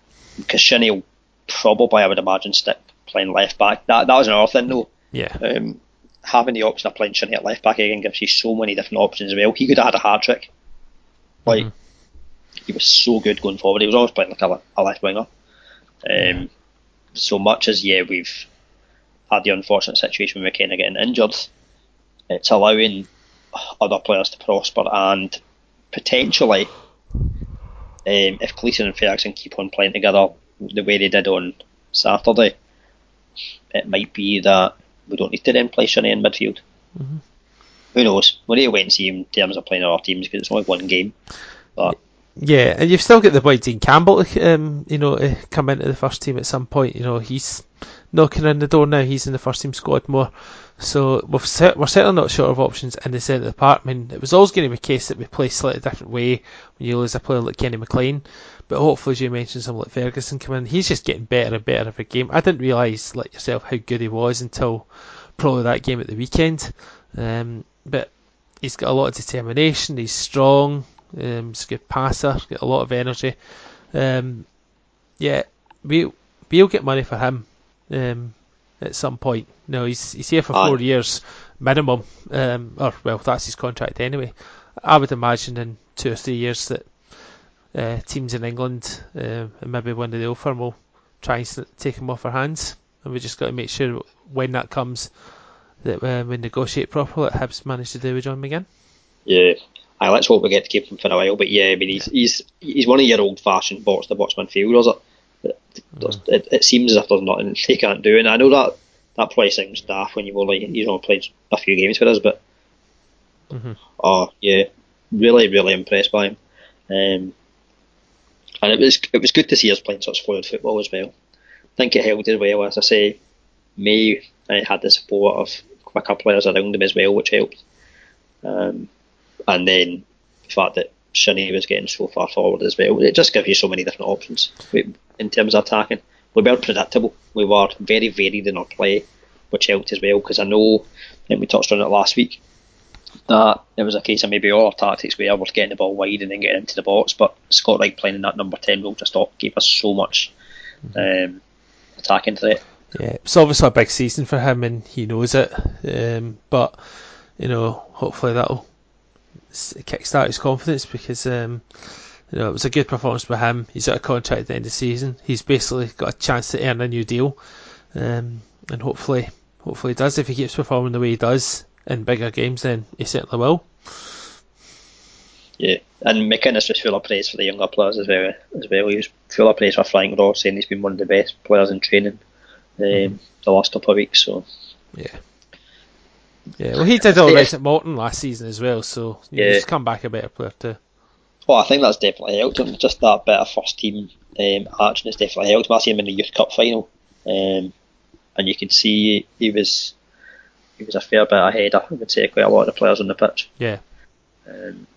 will probably, I would imagine, stick playing left back. That that was another thing though. Yeah. Um, having the option of playing Shinnie at left back again gives you so many different options as well. He could have had a hat trick. Like mm-hmm. he was so good going forward. He was always playing like a, a left winger. Um, so much as yeah, we've had the unfortunate situation with McKenna getting injured, it's allowing other players to prosper and potentially, um, if Gleeson and Ferguson keep on playing together the way they did on Saturday, it might be that we don't need to then play Shinnie in midfield. Mm-hmm. Who knows? Need to wait and see in terms of playing our teams because it's only one game. But yeah, and you've still got the boy Dean Campbell, um, you know, to come into the first team at some point. You know, he's knocking on the door now. He's in the first team squad more. So set, we're certainly not short of options in the centre of the park. I mean, it was always going to be a case that we play slightly different way when you lose a player like Kenny McLean. But hopefully, as you mentioned, someone like Ferguson come in, he's just getting better and better every game. I didn't realise, like yourself, how good he was until probably that game at the weekend. Um, but he's got a lot of determination. He's strong. Um, he's a good passer. Got a lot of energy. Um, yeah, we we'll get money for him um, at some point. No, he's he's here for four years minimum. Um, or well, that's his contract anyway. I would imagine in two or three years that uh, teams in England uh, and maybe one of the old firm will try and take him off our hands. And we just got to make sure when that comes that uh, we negotiate properly. That Hibs managed to do with John McGinn. Yeah, I let's hope we get to keep him for a while. But yeah, I mean he's he's he's one of your old fashioned box to box midfielders. It, it, it, seems as if there's nothing they can't do, and I know that that probably sounds daft when you've only you know played a few games with us, but mm-hmm. oh yeah, really really impressed by him. Um, and it was it was good to see us playing such fluid football as well. I think it helped as well, as I say, May I had the support of a couple of players around him as well, which helped. Um, and then the fact that Shinnie was getting so far forward as well, it just gives you so many different options in terms of attacking. We were predictable. We were very varied in our play, which helped as well because I know, and we touched on it last week, that it was a case of maybe all our tactics were was getting the ball wide and then getting into the box, but Scott Wright playing in that number 10 role just gave us so much um, attacking threat. Yeah, it's obviously a big season for him and he knows it, um, but you know, hopefully that'll kickstart his confidence because um, you know it was a good performance by him. He's got a contract at the end of the season. He's basically got a chance to earn a new deal, um, and hopefully, hopefully he does. If he keeps performing the way he does in bigger games, then he certainly will. Yeah, and McInnes was full of praise for the younger players as well. As well, he was full of praise for Frank Ross, saying he's been one of the best players in training um, mm-hmm. the last couple of weeks. So yeah, yeah, well, he did all right at Morton last season as well, so yeah. he's come back a better player too. Well, I think that's definitely helped him. Just that bit of first team um, action has definitely helped him. I see him in the Youth Cup final, um, and you can see he was he was a fair bit ahead. I would say quite a lot of the players on the pitch. Yeah. Um,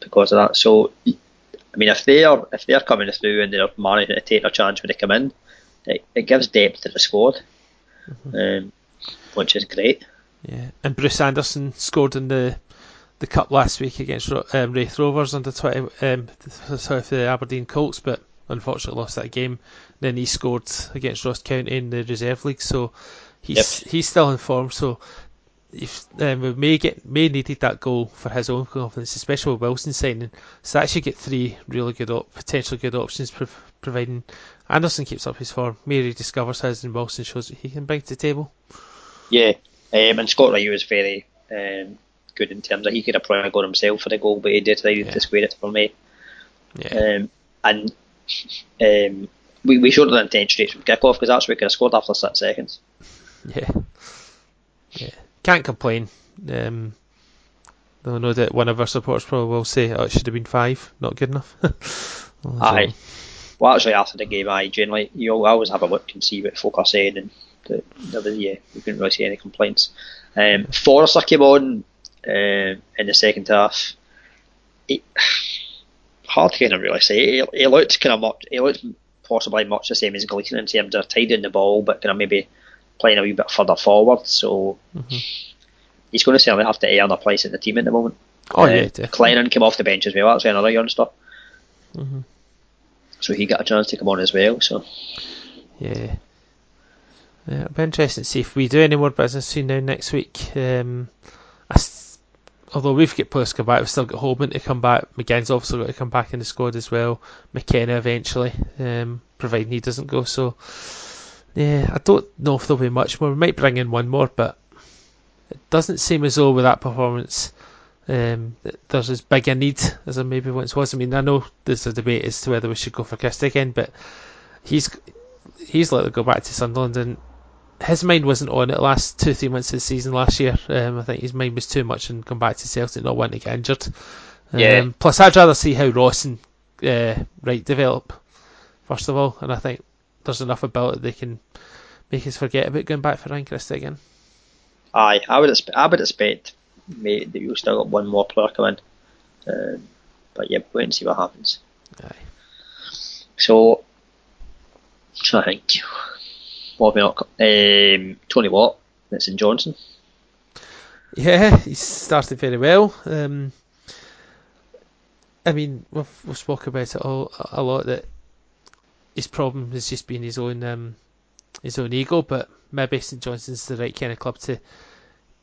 because of that, so I mean, if they're if they're coming through and they're managing to take a chance when they come in, it, it gives depth to the squad. Mm-hmm. Um, which is great. Yeah, and Bruce Anderson scored in the the cup last week against um, Raith Rovers under 20 um, sorry for the Aberdeen Colts, but unfortunately lost that game. Then he scored against Ross County in the reserve league, so he's yep. he's still in form. So if um, we may get may needed that goal for his own confidence, especially with Wilson signing. So that should get three really good op- potential good options, providing Anderson keeps up his form, Mary discovers his, and Wilson shows what he can bring to the table. Yeah, um, and Scott Wright was very um, good in terms of he could have probably gone himself for the goal, but he decided yeah. to square it for me. Yeah. Um, and um, we, we showed an intention from kick off because that's where we could have scored after six seconds. Yeah. Yeah. Can't complain. Um, I know that one of our supporters probably will say, oh, it should have been five, not good enough. Aye. Well, actually, after the game, I generally, you always have a look and see what folk are saying, and the, the, yeah, we couldn't really see any complaints. Um, Forrester came on uh, in the second half. He, hard to kind of really say. He, he looked kind of much, he looked possibly much the same as Gleeson in terms of tidying the ball, but kind of maybe playing a wee bit further forward. So mm-hmm. he's going to certainly have to earn a place in the team at the moment. Oh uh, yeah, definitely. came off the bench as well. That's another youngster. Mm-hmm. So he got a chance to come on as well. So yeah, yeah, it'll be interesting to see if we do any more business soon now next week. Um, st- although we've got players come back, we've still got Holman to come back. McGinn's obviously got to come back in the squad as well. McKenna eventually, um, providing he doesn't go. So, yeah, I don't know if there'll be much more. We might bring in one more, but it doesn't seem as though with that performance um, there's as big a need as there maybe once was. I mean, I know there's a debate as to whether we should go for Christie again, but he's he's let it go back to Sunderland and his mind wasn't on it last two three months of the season last year. Um, I think his mind was too much and come back to Celtic, not wanting to get injured. Um, yeah. Plus, I'd rather see how Ross and uh, Wright develop first of all, and I think there's enough about it they can make us forget about going back for Ryan Christie again. Aye, I would expect. I would expect, mate, that you'll still got one more player coming. Um, but yeah, wait and see what happens. Aye. So, I think what we Um, Tony Watt, St Johnstone. Yeah, he's started very well. Um, I mean, we've, we've spoken about it all, a lot that his problem has just been his own um, his own ego, but maybe St Johnstone's the right kind of club to,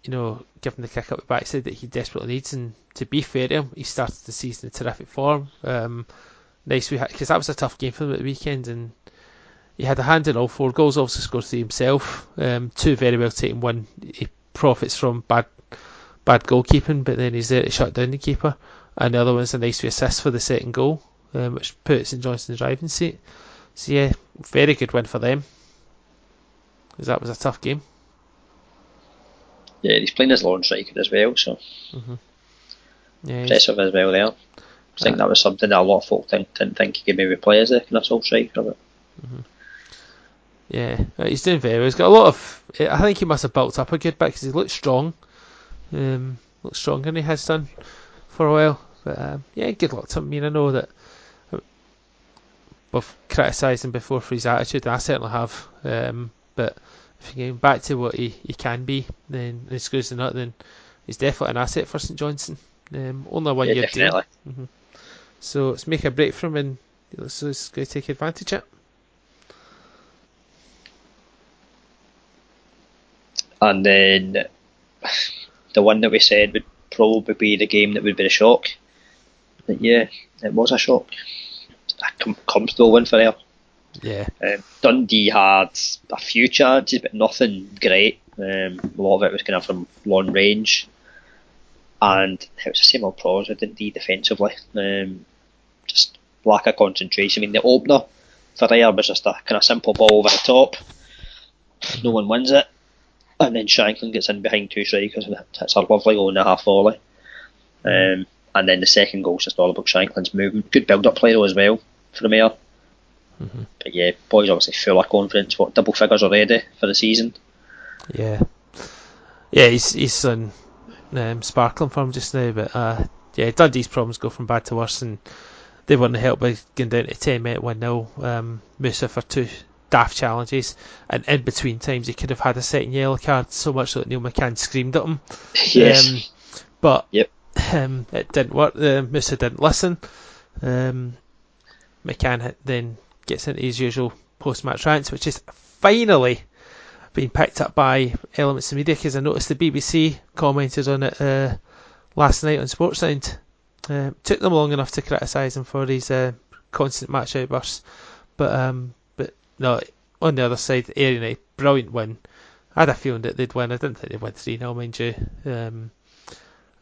you know, give him the kick up the backside that he desperately needs. And to be fair to him, he started the season in terrific form. Um, nice we because that was a tough game for him at the weekend, and he had a hand in all four goals. Also scored three himself. Um, two very well taken. One he profits from bad bad goalkeeping, but then he's there to shut down the keeper. And the other one's a nice assist for the second goal, um, which puts St the driving seat. So yeah, very good win for them. Because that was a tough game. Yeah, he's playing as long striker as well, so mm-hmm. yeah, impressive as well there. I think uh, that was something that a lot of folk think, didn't think he could maybe play as a kind of sole striker. But. Mm-hmm. Yeah, he's doing very well. He's got a lot of. I think he must have built up a good bit because he looks strong. Um, looks stronger than he has done for a while. But um, yeah, good luck to him. I mean, I know that we've criticised him before for his attitude, and I certainly have. Um, but if you get back to what he, he can be, then as good as not, then he's definitely an asset for St Johnstone. Um, only one yeah, year deal. Mm-hmm. So let's make a break from him and let's, let's go take advantage of it. And then the one that we said would probably be the game that would be a shock. But yeah, it was a shock. A com- comfortable win for them. Yeah. Um, Dundee had a few chances, but nothing great. Um, a lot of it was kind of from long range. And it was the same old problems with Dundee defensively. Um, just lack of concentration. I mean, the opener for Ayr was just a kind of simple ball over the top. No one wins it and then Shankland gets in behind two strikers and hits a lovely goal and a half volley. Um, and then the second goal is just all about Shankland's movement. Good build up play though as well from here. Mm-hmm. But yeah, boys obviously full of confidence. What double figures already for the season? Yeah, yeah, he's he's um, um, sparkling for him just now. But uh, yeah, Dundee's problems go from bad to worse, and they weren't helped by going down to ten minute one 0 um, Moussa for two daft challenges, and in between times he could have had a second yellow card, so much that Neil McCann screamed at him. Yes. Um, but yep. Um, it didn't work. Uh, Moussa didn't listen. Um, McCann then gets into his usual post-match rants, which is finally being picked up by elements of media because I noticed the BBC commented on it uh, last night on Sportsound. Uh, took them long enough to criticise him for his uh, constant match outbursts, but um, no, on the other side, Ayr United, brilliant win. I had a feeling that they'd win. I didn't think they'd win 3 0, mind you. Um,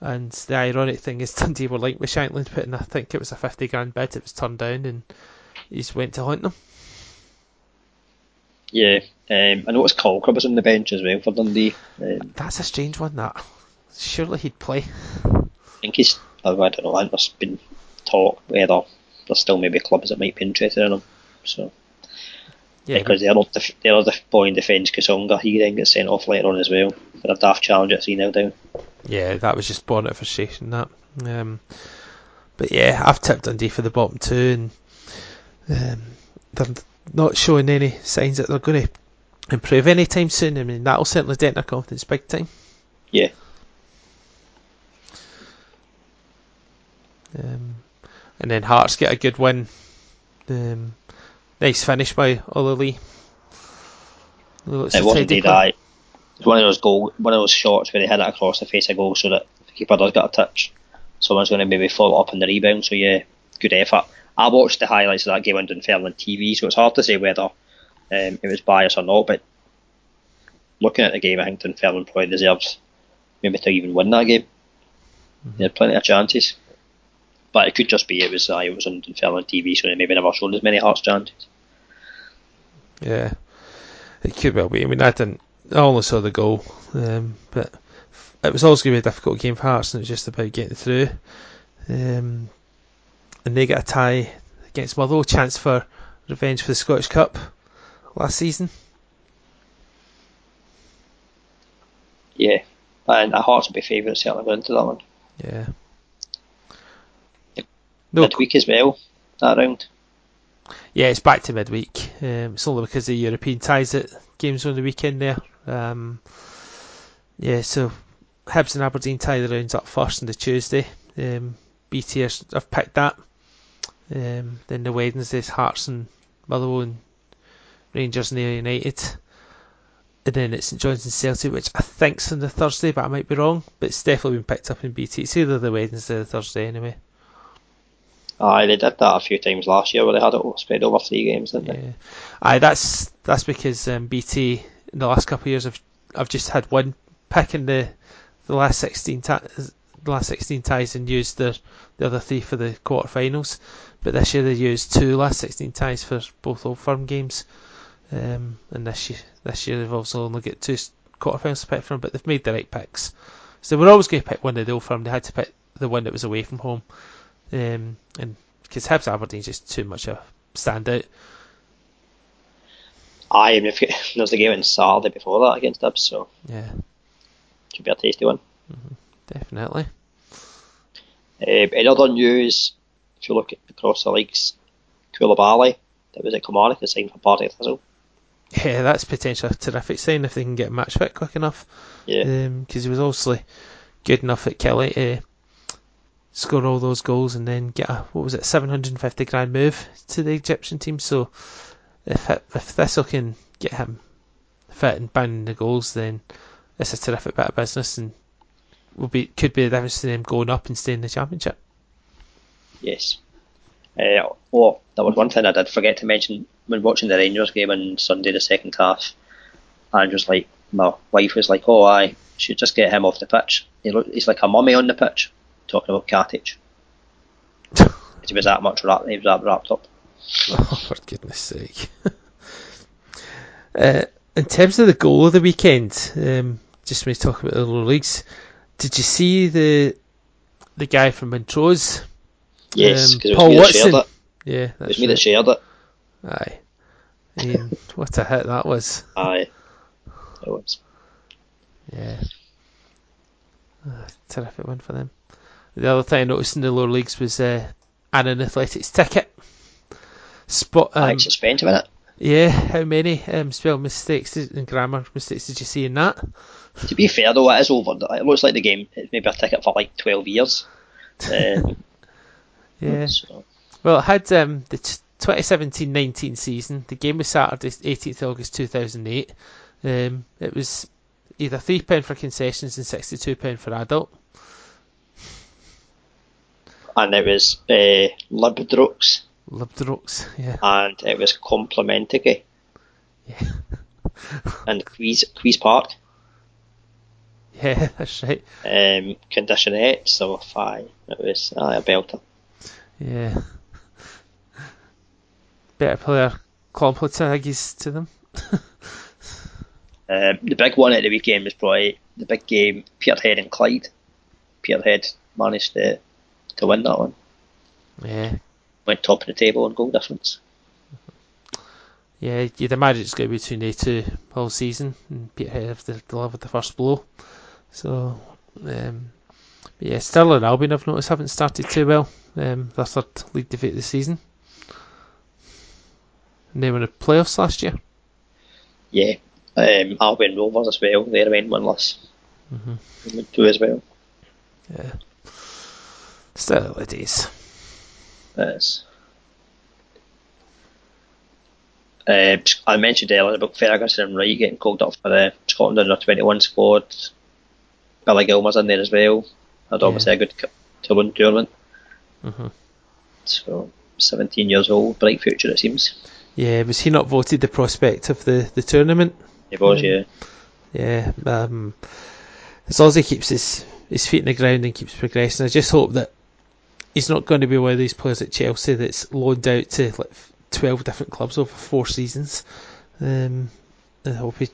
and the ironic thing is, Dundee were linked with Shankland, putting I think it was a 50 grand bid. It was turned down, and he just went to hunt them. Yeah, um, I noticed Caulker was on the bench as well for Dundee. Um, That's a strange one, that. Surely he'd play. I think he's. I don't know, there's been talk whether there's still maybe clubs that might be interested in him. So yeah, because the other the other boy in defence, Kusunga, he then gets sent off later on as well for a daft challenge at 3 0 down. Yeah, that was just born out of frustration. That, um, but yeah, I've tipped Dundee for the bottom two, and um, they're not showing any signs that they're going to improve anytime soon. I mean, that'll certainly dent their confidence big time. Yeah. Um, and then Hearts get a good win. Um, Nice finish by Ollie It wasn't indeed that. It was one of those goal, one of those shots where they hit it across the face of goal so that the keeper does get a touch. Someone's going to maybe follow up on the rebound. So yeah, good effort. I watched the highlights of that game on Dunfermline TV, so it's hard to say whether um, it was biased or not. But looking at the game, I think Dunfermline probably deserves maybe to even win that game. Mm-hmm. They had plenty of chances. But it could just be it was uh, it was on film on TV, so they maybe never showed as many Hearts chances. Yeah, it could well be. I mean, I didn't. I only saw the goal, um, but it was always going to be a difficult game for Hearts, and it was just about getting through. Um, and they get a tie against Motherwell, chance for revenge for the Scottish Cup last season. Yeah, and Hearts will be favourites certainly going into that one. Yeah. No. Midweek as well, that round. Yeah, it's back to midweek. Um, it's only because of the European ties that games on the weekend there. Um, yeah, so Hibs and Aberdeen tie the rounds up first on the Tuesday. Um, BT have picked that. Um, then the Wednesdays, Hearts and Motherwell and Rangers and United. And then it's St John's and Celtic, which I think's on the Thursday, but I might be wrong. But it's definitely been picked up in BT. It's either the Wednesday or the Thursday anyway. Aye, they did that a few times last year where they had it spread over three games, didn't yeah. they? Aye, that's that's because um, BT in the last couple of years have have just had one pick in the the last 16 ta- the last 16 ties and used the the other three for the quarterfinals. But this year they used two last 16 ties for both Old Firm games. Um, and this year, this year they've also only got two quarterfinals to pick from, but they've made the right picks. So they were always going to pick one of the Old Firm. They had to pick the one that was away from home. Um, and because Hibs Aberdeen's just too much a standout. Aye, and if there's the game on Saturday before that against Hibs, so Yeah, should be a tasty one. definitely. Um, in other news, if you look at across the leagues, Coulibaly, that was at Kilmarnock, is signed for Partick Thistle. Yeah, that's potentially a terrific sign if they can get match fit quick enough. Yeah, because he was obviously good enough at Killie to score all those goals and then get a what was it 750 grand move to the Egyptian team. So if if Thistle can get him fit and bang the goals, then it's a terrific bit of business and will be could be the difference to them going up and staying in the championship. yes. Uh, oh, there was one thing I did forget to mention when watching the Rangers game on Sunday, the second half. And just like my wife was like, "Oh, I should just get him off the pitch." He look, he's like a mummy on the pitch, talking about Katic. he was that much wrapped. He was that wrapped up. Oh, for goodness sake. uh, in terms of the goal of the weekend, um, just when we talk about the lower leagues, did you see the the guy from Montrose? Yes, Um, it was Paul me that Watson. shared it. Yeah, It that's was me right. that shared it. Aye. Mean, what a hit that was. Aye. It was. Yeah. Ah, terrific win for them. The other thing I noticed in the lower leagues was uh, Annan Athletics ticket. Spot. Um, suspension in it. yeah, how many um, spell mistakes and grammar mistakes did you see in that? To be fair though, it is over. It looks like the game is maybe a ticket for like 12 years. Um, Yeah. so, Well, it had um, the t- 2017-19 season. The game was Saturday, 18th August 2008. Um, it was either three pound for concessions and 62 pound for adult. And it was uh, Libdrux, yeah. and it was Complementige Yeah. and Quees, Quees Park. Yeah, that's right. Um, conditionette, so fine. It was aye, a belter. Yeah. Better player Completigis to them. Um, the big one at the weekend was probably the big game, Peterhead and Clyde. Peterhead managed to, to win that one. Yeah. Went top of the table on goal difference. Yeah, you'd imagine it's going to be between the two all season, and Peterhead have to deliver the first blow. So, um, but yeah, Stirling and Albion I've noticed haven't started too well. Um, their third league defeat of the season. And they were in the playoffs last year. Yeah. Um, Albion Rovers as well, they remain winless. Mhm. Would do as well. Yeah. Still it is. Yes. Uh, I mentioned earlier about Ferguson and Wright getting called up for the Scotland under 21 squad. Billy Gilmour's in there as well. Had obviously a good Toulon tournament. Mhm. So, 17 years old, bright future it seems. Yeah, was he not voted the prospect of the, the tournament? He was, Um, yeah. Yeah, um, as long as he keeps his, his feet in the ground and keeps progressing, I just hope that he's not going to be one of these players at Chelsea that's loaned out to like 12 different clubs over four seasons. Um, I hope he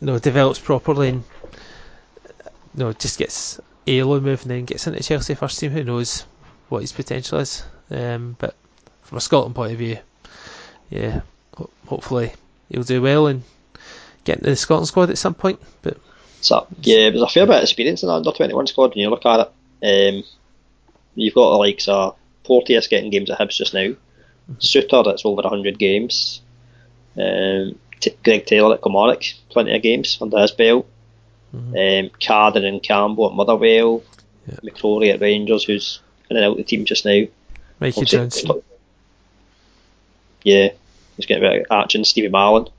you know, develops properly and you know, just gets a loan move and then gets into Chelsea first team. Who knows what his potential is? Um, but from a Scotland point of view, yeah, ho- hopefully he'll do well and get into the Scotland squad at some point. But So, yeah, there's a fair bit of experience in the under 21 squad when you look at it. Um, you've got the likes of Porteous getting games at Hibs just now. Souttar, that's over 100 games. Um, T- Greg Taylor at Kilmarnock, plenty of games under his belt. Um, Cadden and Campbell at Motherwell. Yeah. McCrorie at Rangers, who's in and out of the team just now. Mikey Obviously, Johnston, Yeah, he's getting a bit of action. Stevie Mallan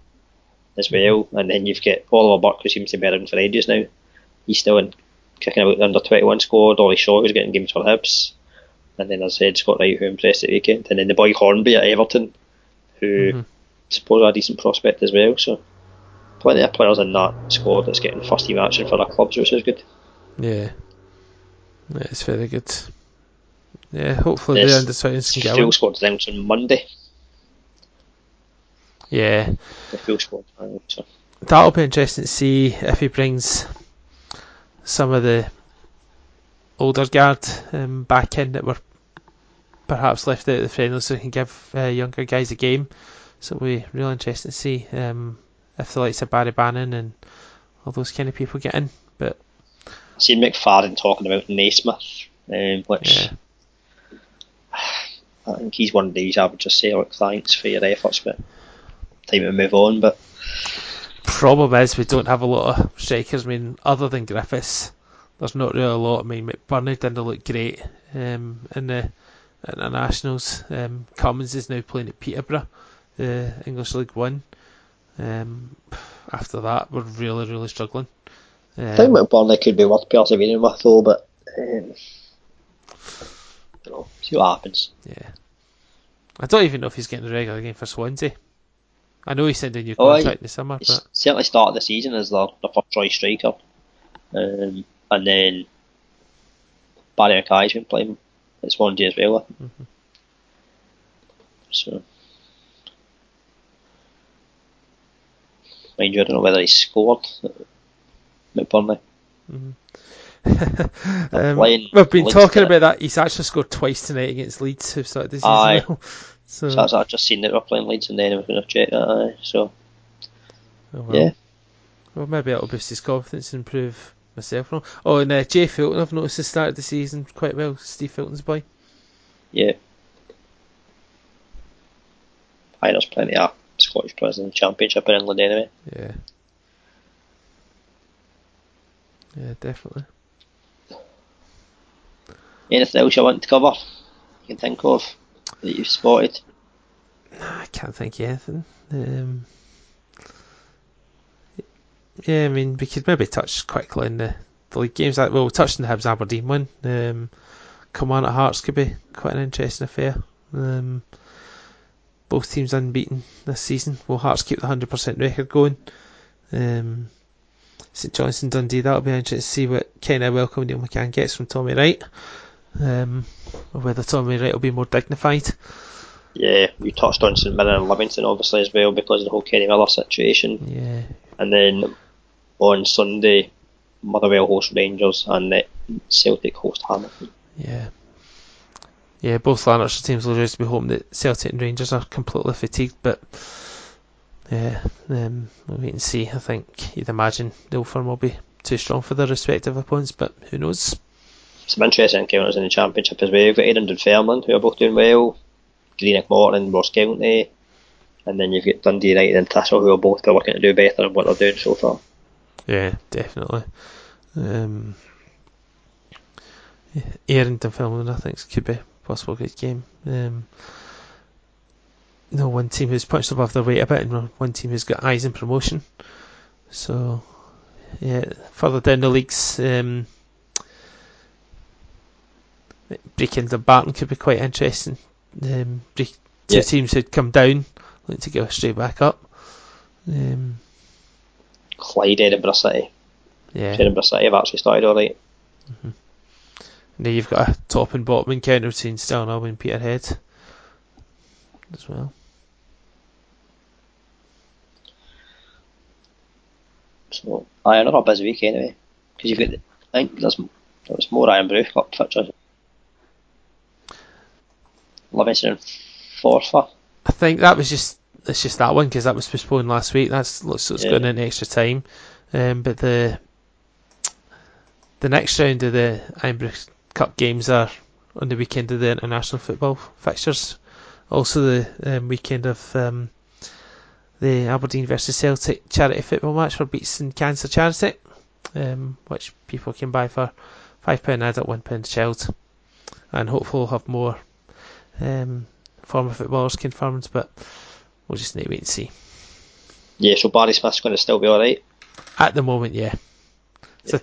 as well, and then you've got Oliver Burke, who seems to be around for ages now. He's still in kicking about the under twenty one squad. Ollie Shaw, who's getting games for Hibs, and then as I said, Scott Wright, who impressed at the weekend, and then the boy Hornby at Everton, who Mhm. suppose a decent prospect as well. So plenty of players in that squad that's getting first team action for their clubs, which is good. Yeah, yeah it's very good. Yeah, hopefully the Undisputed can get full announced on Monday. Yeah, the full squad. So. That'll be interesting to see if he brings some of the older guard um, back in that were perhaps left out of the friendlies so he can give uh, younger guys a game. So it'll be real interesting to see um, if the likes of Barry Bannan and all those kind of people get in. But I seen McFadden talking about Naismith, um, which yeah. I think he's one of these I would just say, look, thanks for your efforts, but time to move on. But problem is we don't have a lot of strikers. I mean, other than Griffiths, there's not really a lot. I mean, McBurnie didn't look great um, in the internationals. Um, Cummings is now playing at Peterborough, the English League One. Um, after that, we're really, really struggling. Um, I think McBurnie could be worth persevering with, though, but um, you know, see what happens. Yeah, I don't even know if he's getting a regular game for Swansea. I know he signed a new oh, contract oh, the summer, but certainly started the season as the, the first choice striker, um, and then Barrie McKay's been playing at Swansea as well. Mm-hmm. So, mind you, I don't know whether he scored at Burnley. Mm-hmm. um, we've been talking about that. He's actually scored twice tonight against Leeds, who started the season Aye. well. So, so that's, I've just seen that we're playing Leeds and then I was going to check that. So, oh, well. yeah. Well, maybe that'll boost his confidence and improve myself. Oh, and uh, Jay Fulton, I've noticed has started the season quite well. Steve Fulton's boy. Yeah. I there's plenty of Scottish players in the Championship in England anyway. Yeah. Yeah, definitely. Anything else you want to cover? You can think of? That you've spotted? I can't think of anything. Um, yeah, I mean, we could maybe touch quickly on the, the league games. That well, we touched on the Hibs Aberdeen one. Um, come on at Hearts could be quite an interesting affair. Um, both teams unbeaten this season. Will Hearts keep the hundred percent record going? Um, St Johnstone Dundee. That'll be interesting to see what kind of welcome Neil McCann gets from Tommy Wright um, whether Tommy Wright will be more dignified. Yeah, we touched on St Mirren and Livingston obviously as well because of the whole Kenny Miller situation. Yeah. And then on Sunday, Motherwell host Rangers and Celtic host Hamilton. Yeah. Yeah, both Lanarkshire teams will just be hoping that Celtic and Rangers are completely fatigued, but yeah, um, we'll wait and see. I think you'd imagine the old firm will be too strong for their respective opponents, but who knows? Some interesting encounters in the Championship as well. You've got Aaron Dunfermline, who are both doing well, Greenock Morton, Ross County, and then you've got Dundee United and Thistle, who are both looking to do better than what they're doing so far. Yeah, definitely. Um, yeah, Dunfermline, I think, could be a possible good game. Um, no one team who's punched above their weight a bit, and one team who's got eyes in promotion. So, yeah, further down the leagues, um, Brechin Dumbarton could be quite interesting. Um, break, two yeah. teams who'd come down, looking to go straight back up. Um, Clyde, Edinburgh City. Yeah. Edinburgh City have actually started alright. Mm-hmm. Now you've got a top and bottom encounter between Stirling and Peterhead as well. So, I another busy week anyway, because you've got. The, I think there's there's more Irn-Bru Cup fixtures Livingston Forfar. I think that was just it's just that one because that was postponed last week. That's looks so it's yeah. going in extra time. Um, but the the next round of the Irn-Bru Cup games are on the weekend of the international football fixtures. Also the um, weekend of um, the Aberdeen versus Celtic charity football match for Beats and Cancer Charity, um, which people can buy for five pound adult, one pound child, and hopefully we'll have more um, former footballers confirmed, but we'll just need to wait and see. Yeah, so Barry Smith's going to still be alright? At the moment, yeah. So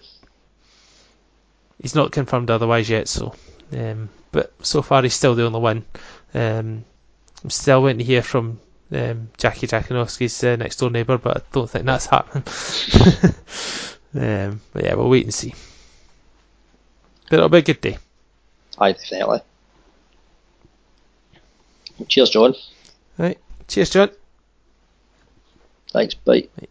he's not confirmed otherwise yet, so. Um, but so far, he's still the only one. Um, I'm still waiting to hear from um, Jackie Jakanowski's uh, next door neighbour, but I don't think that's happening. um, but yeah, we'll wait and see. But it'll be a good day. Aye, definitely. Cheers, John. Right. Cheers, John. Thanks. Bye. Right.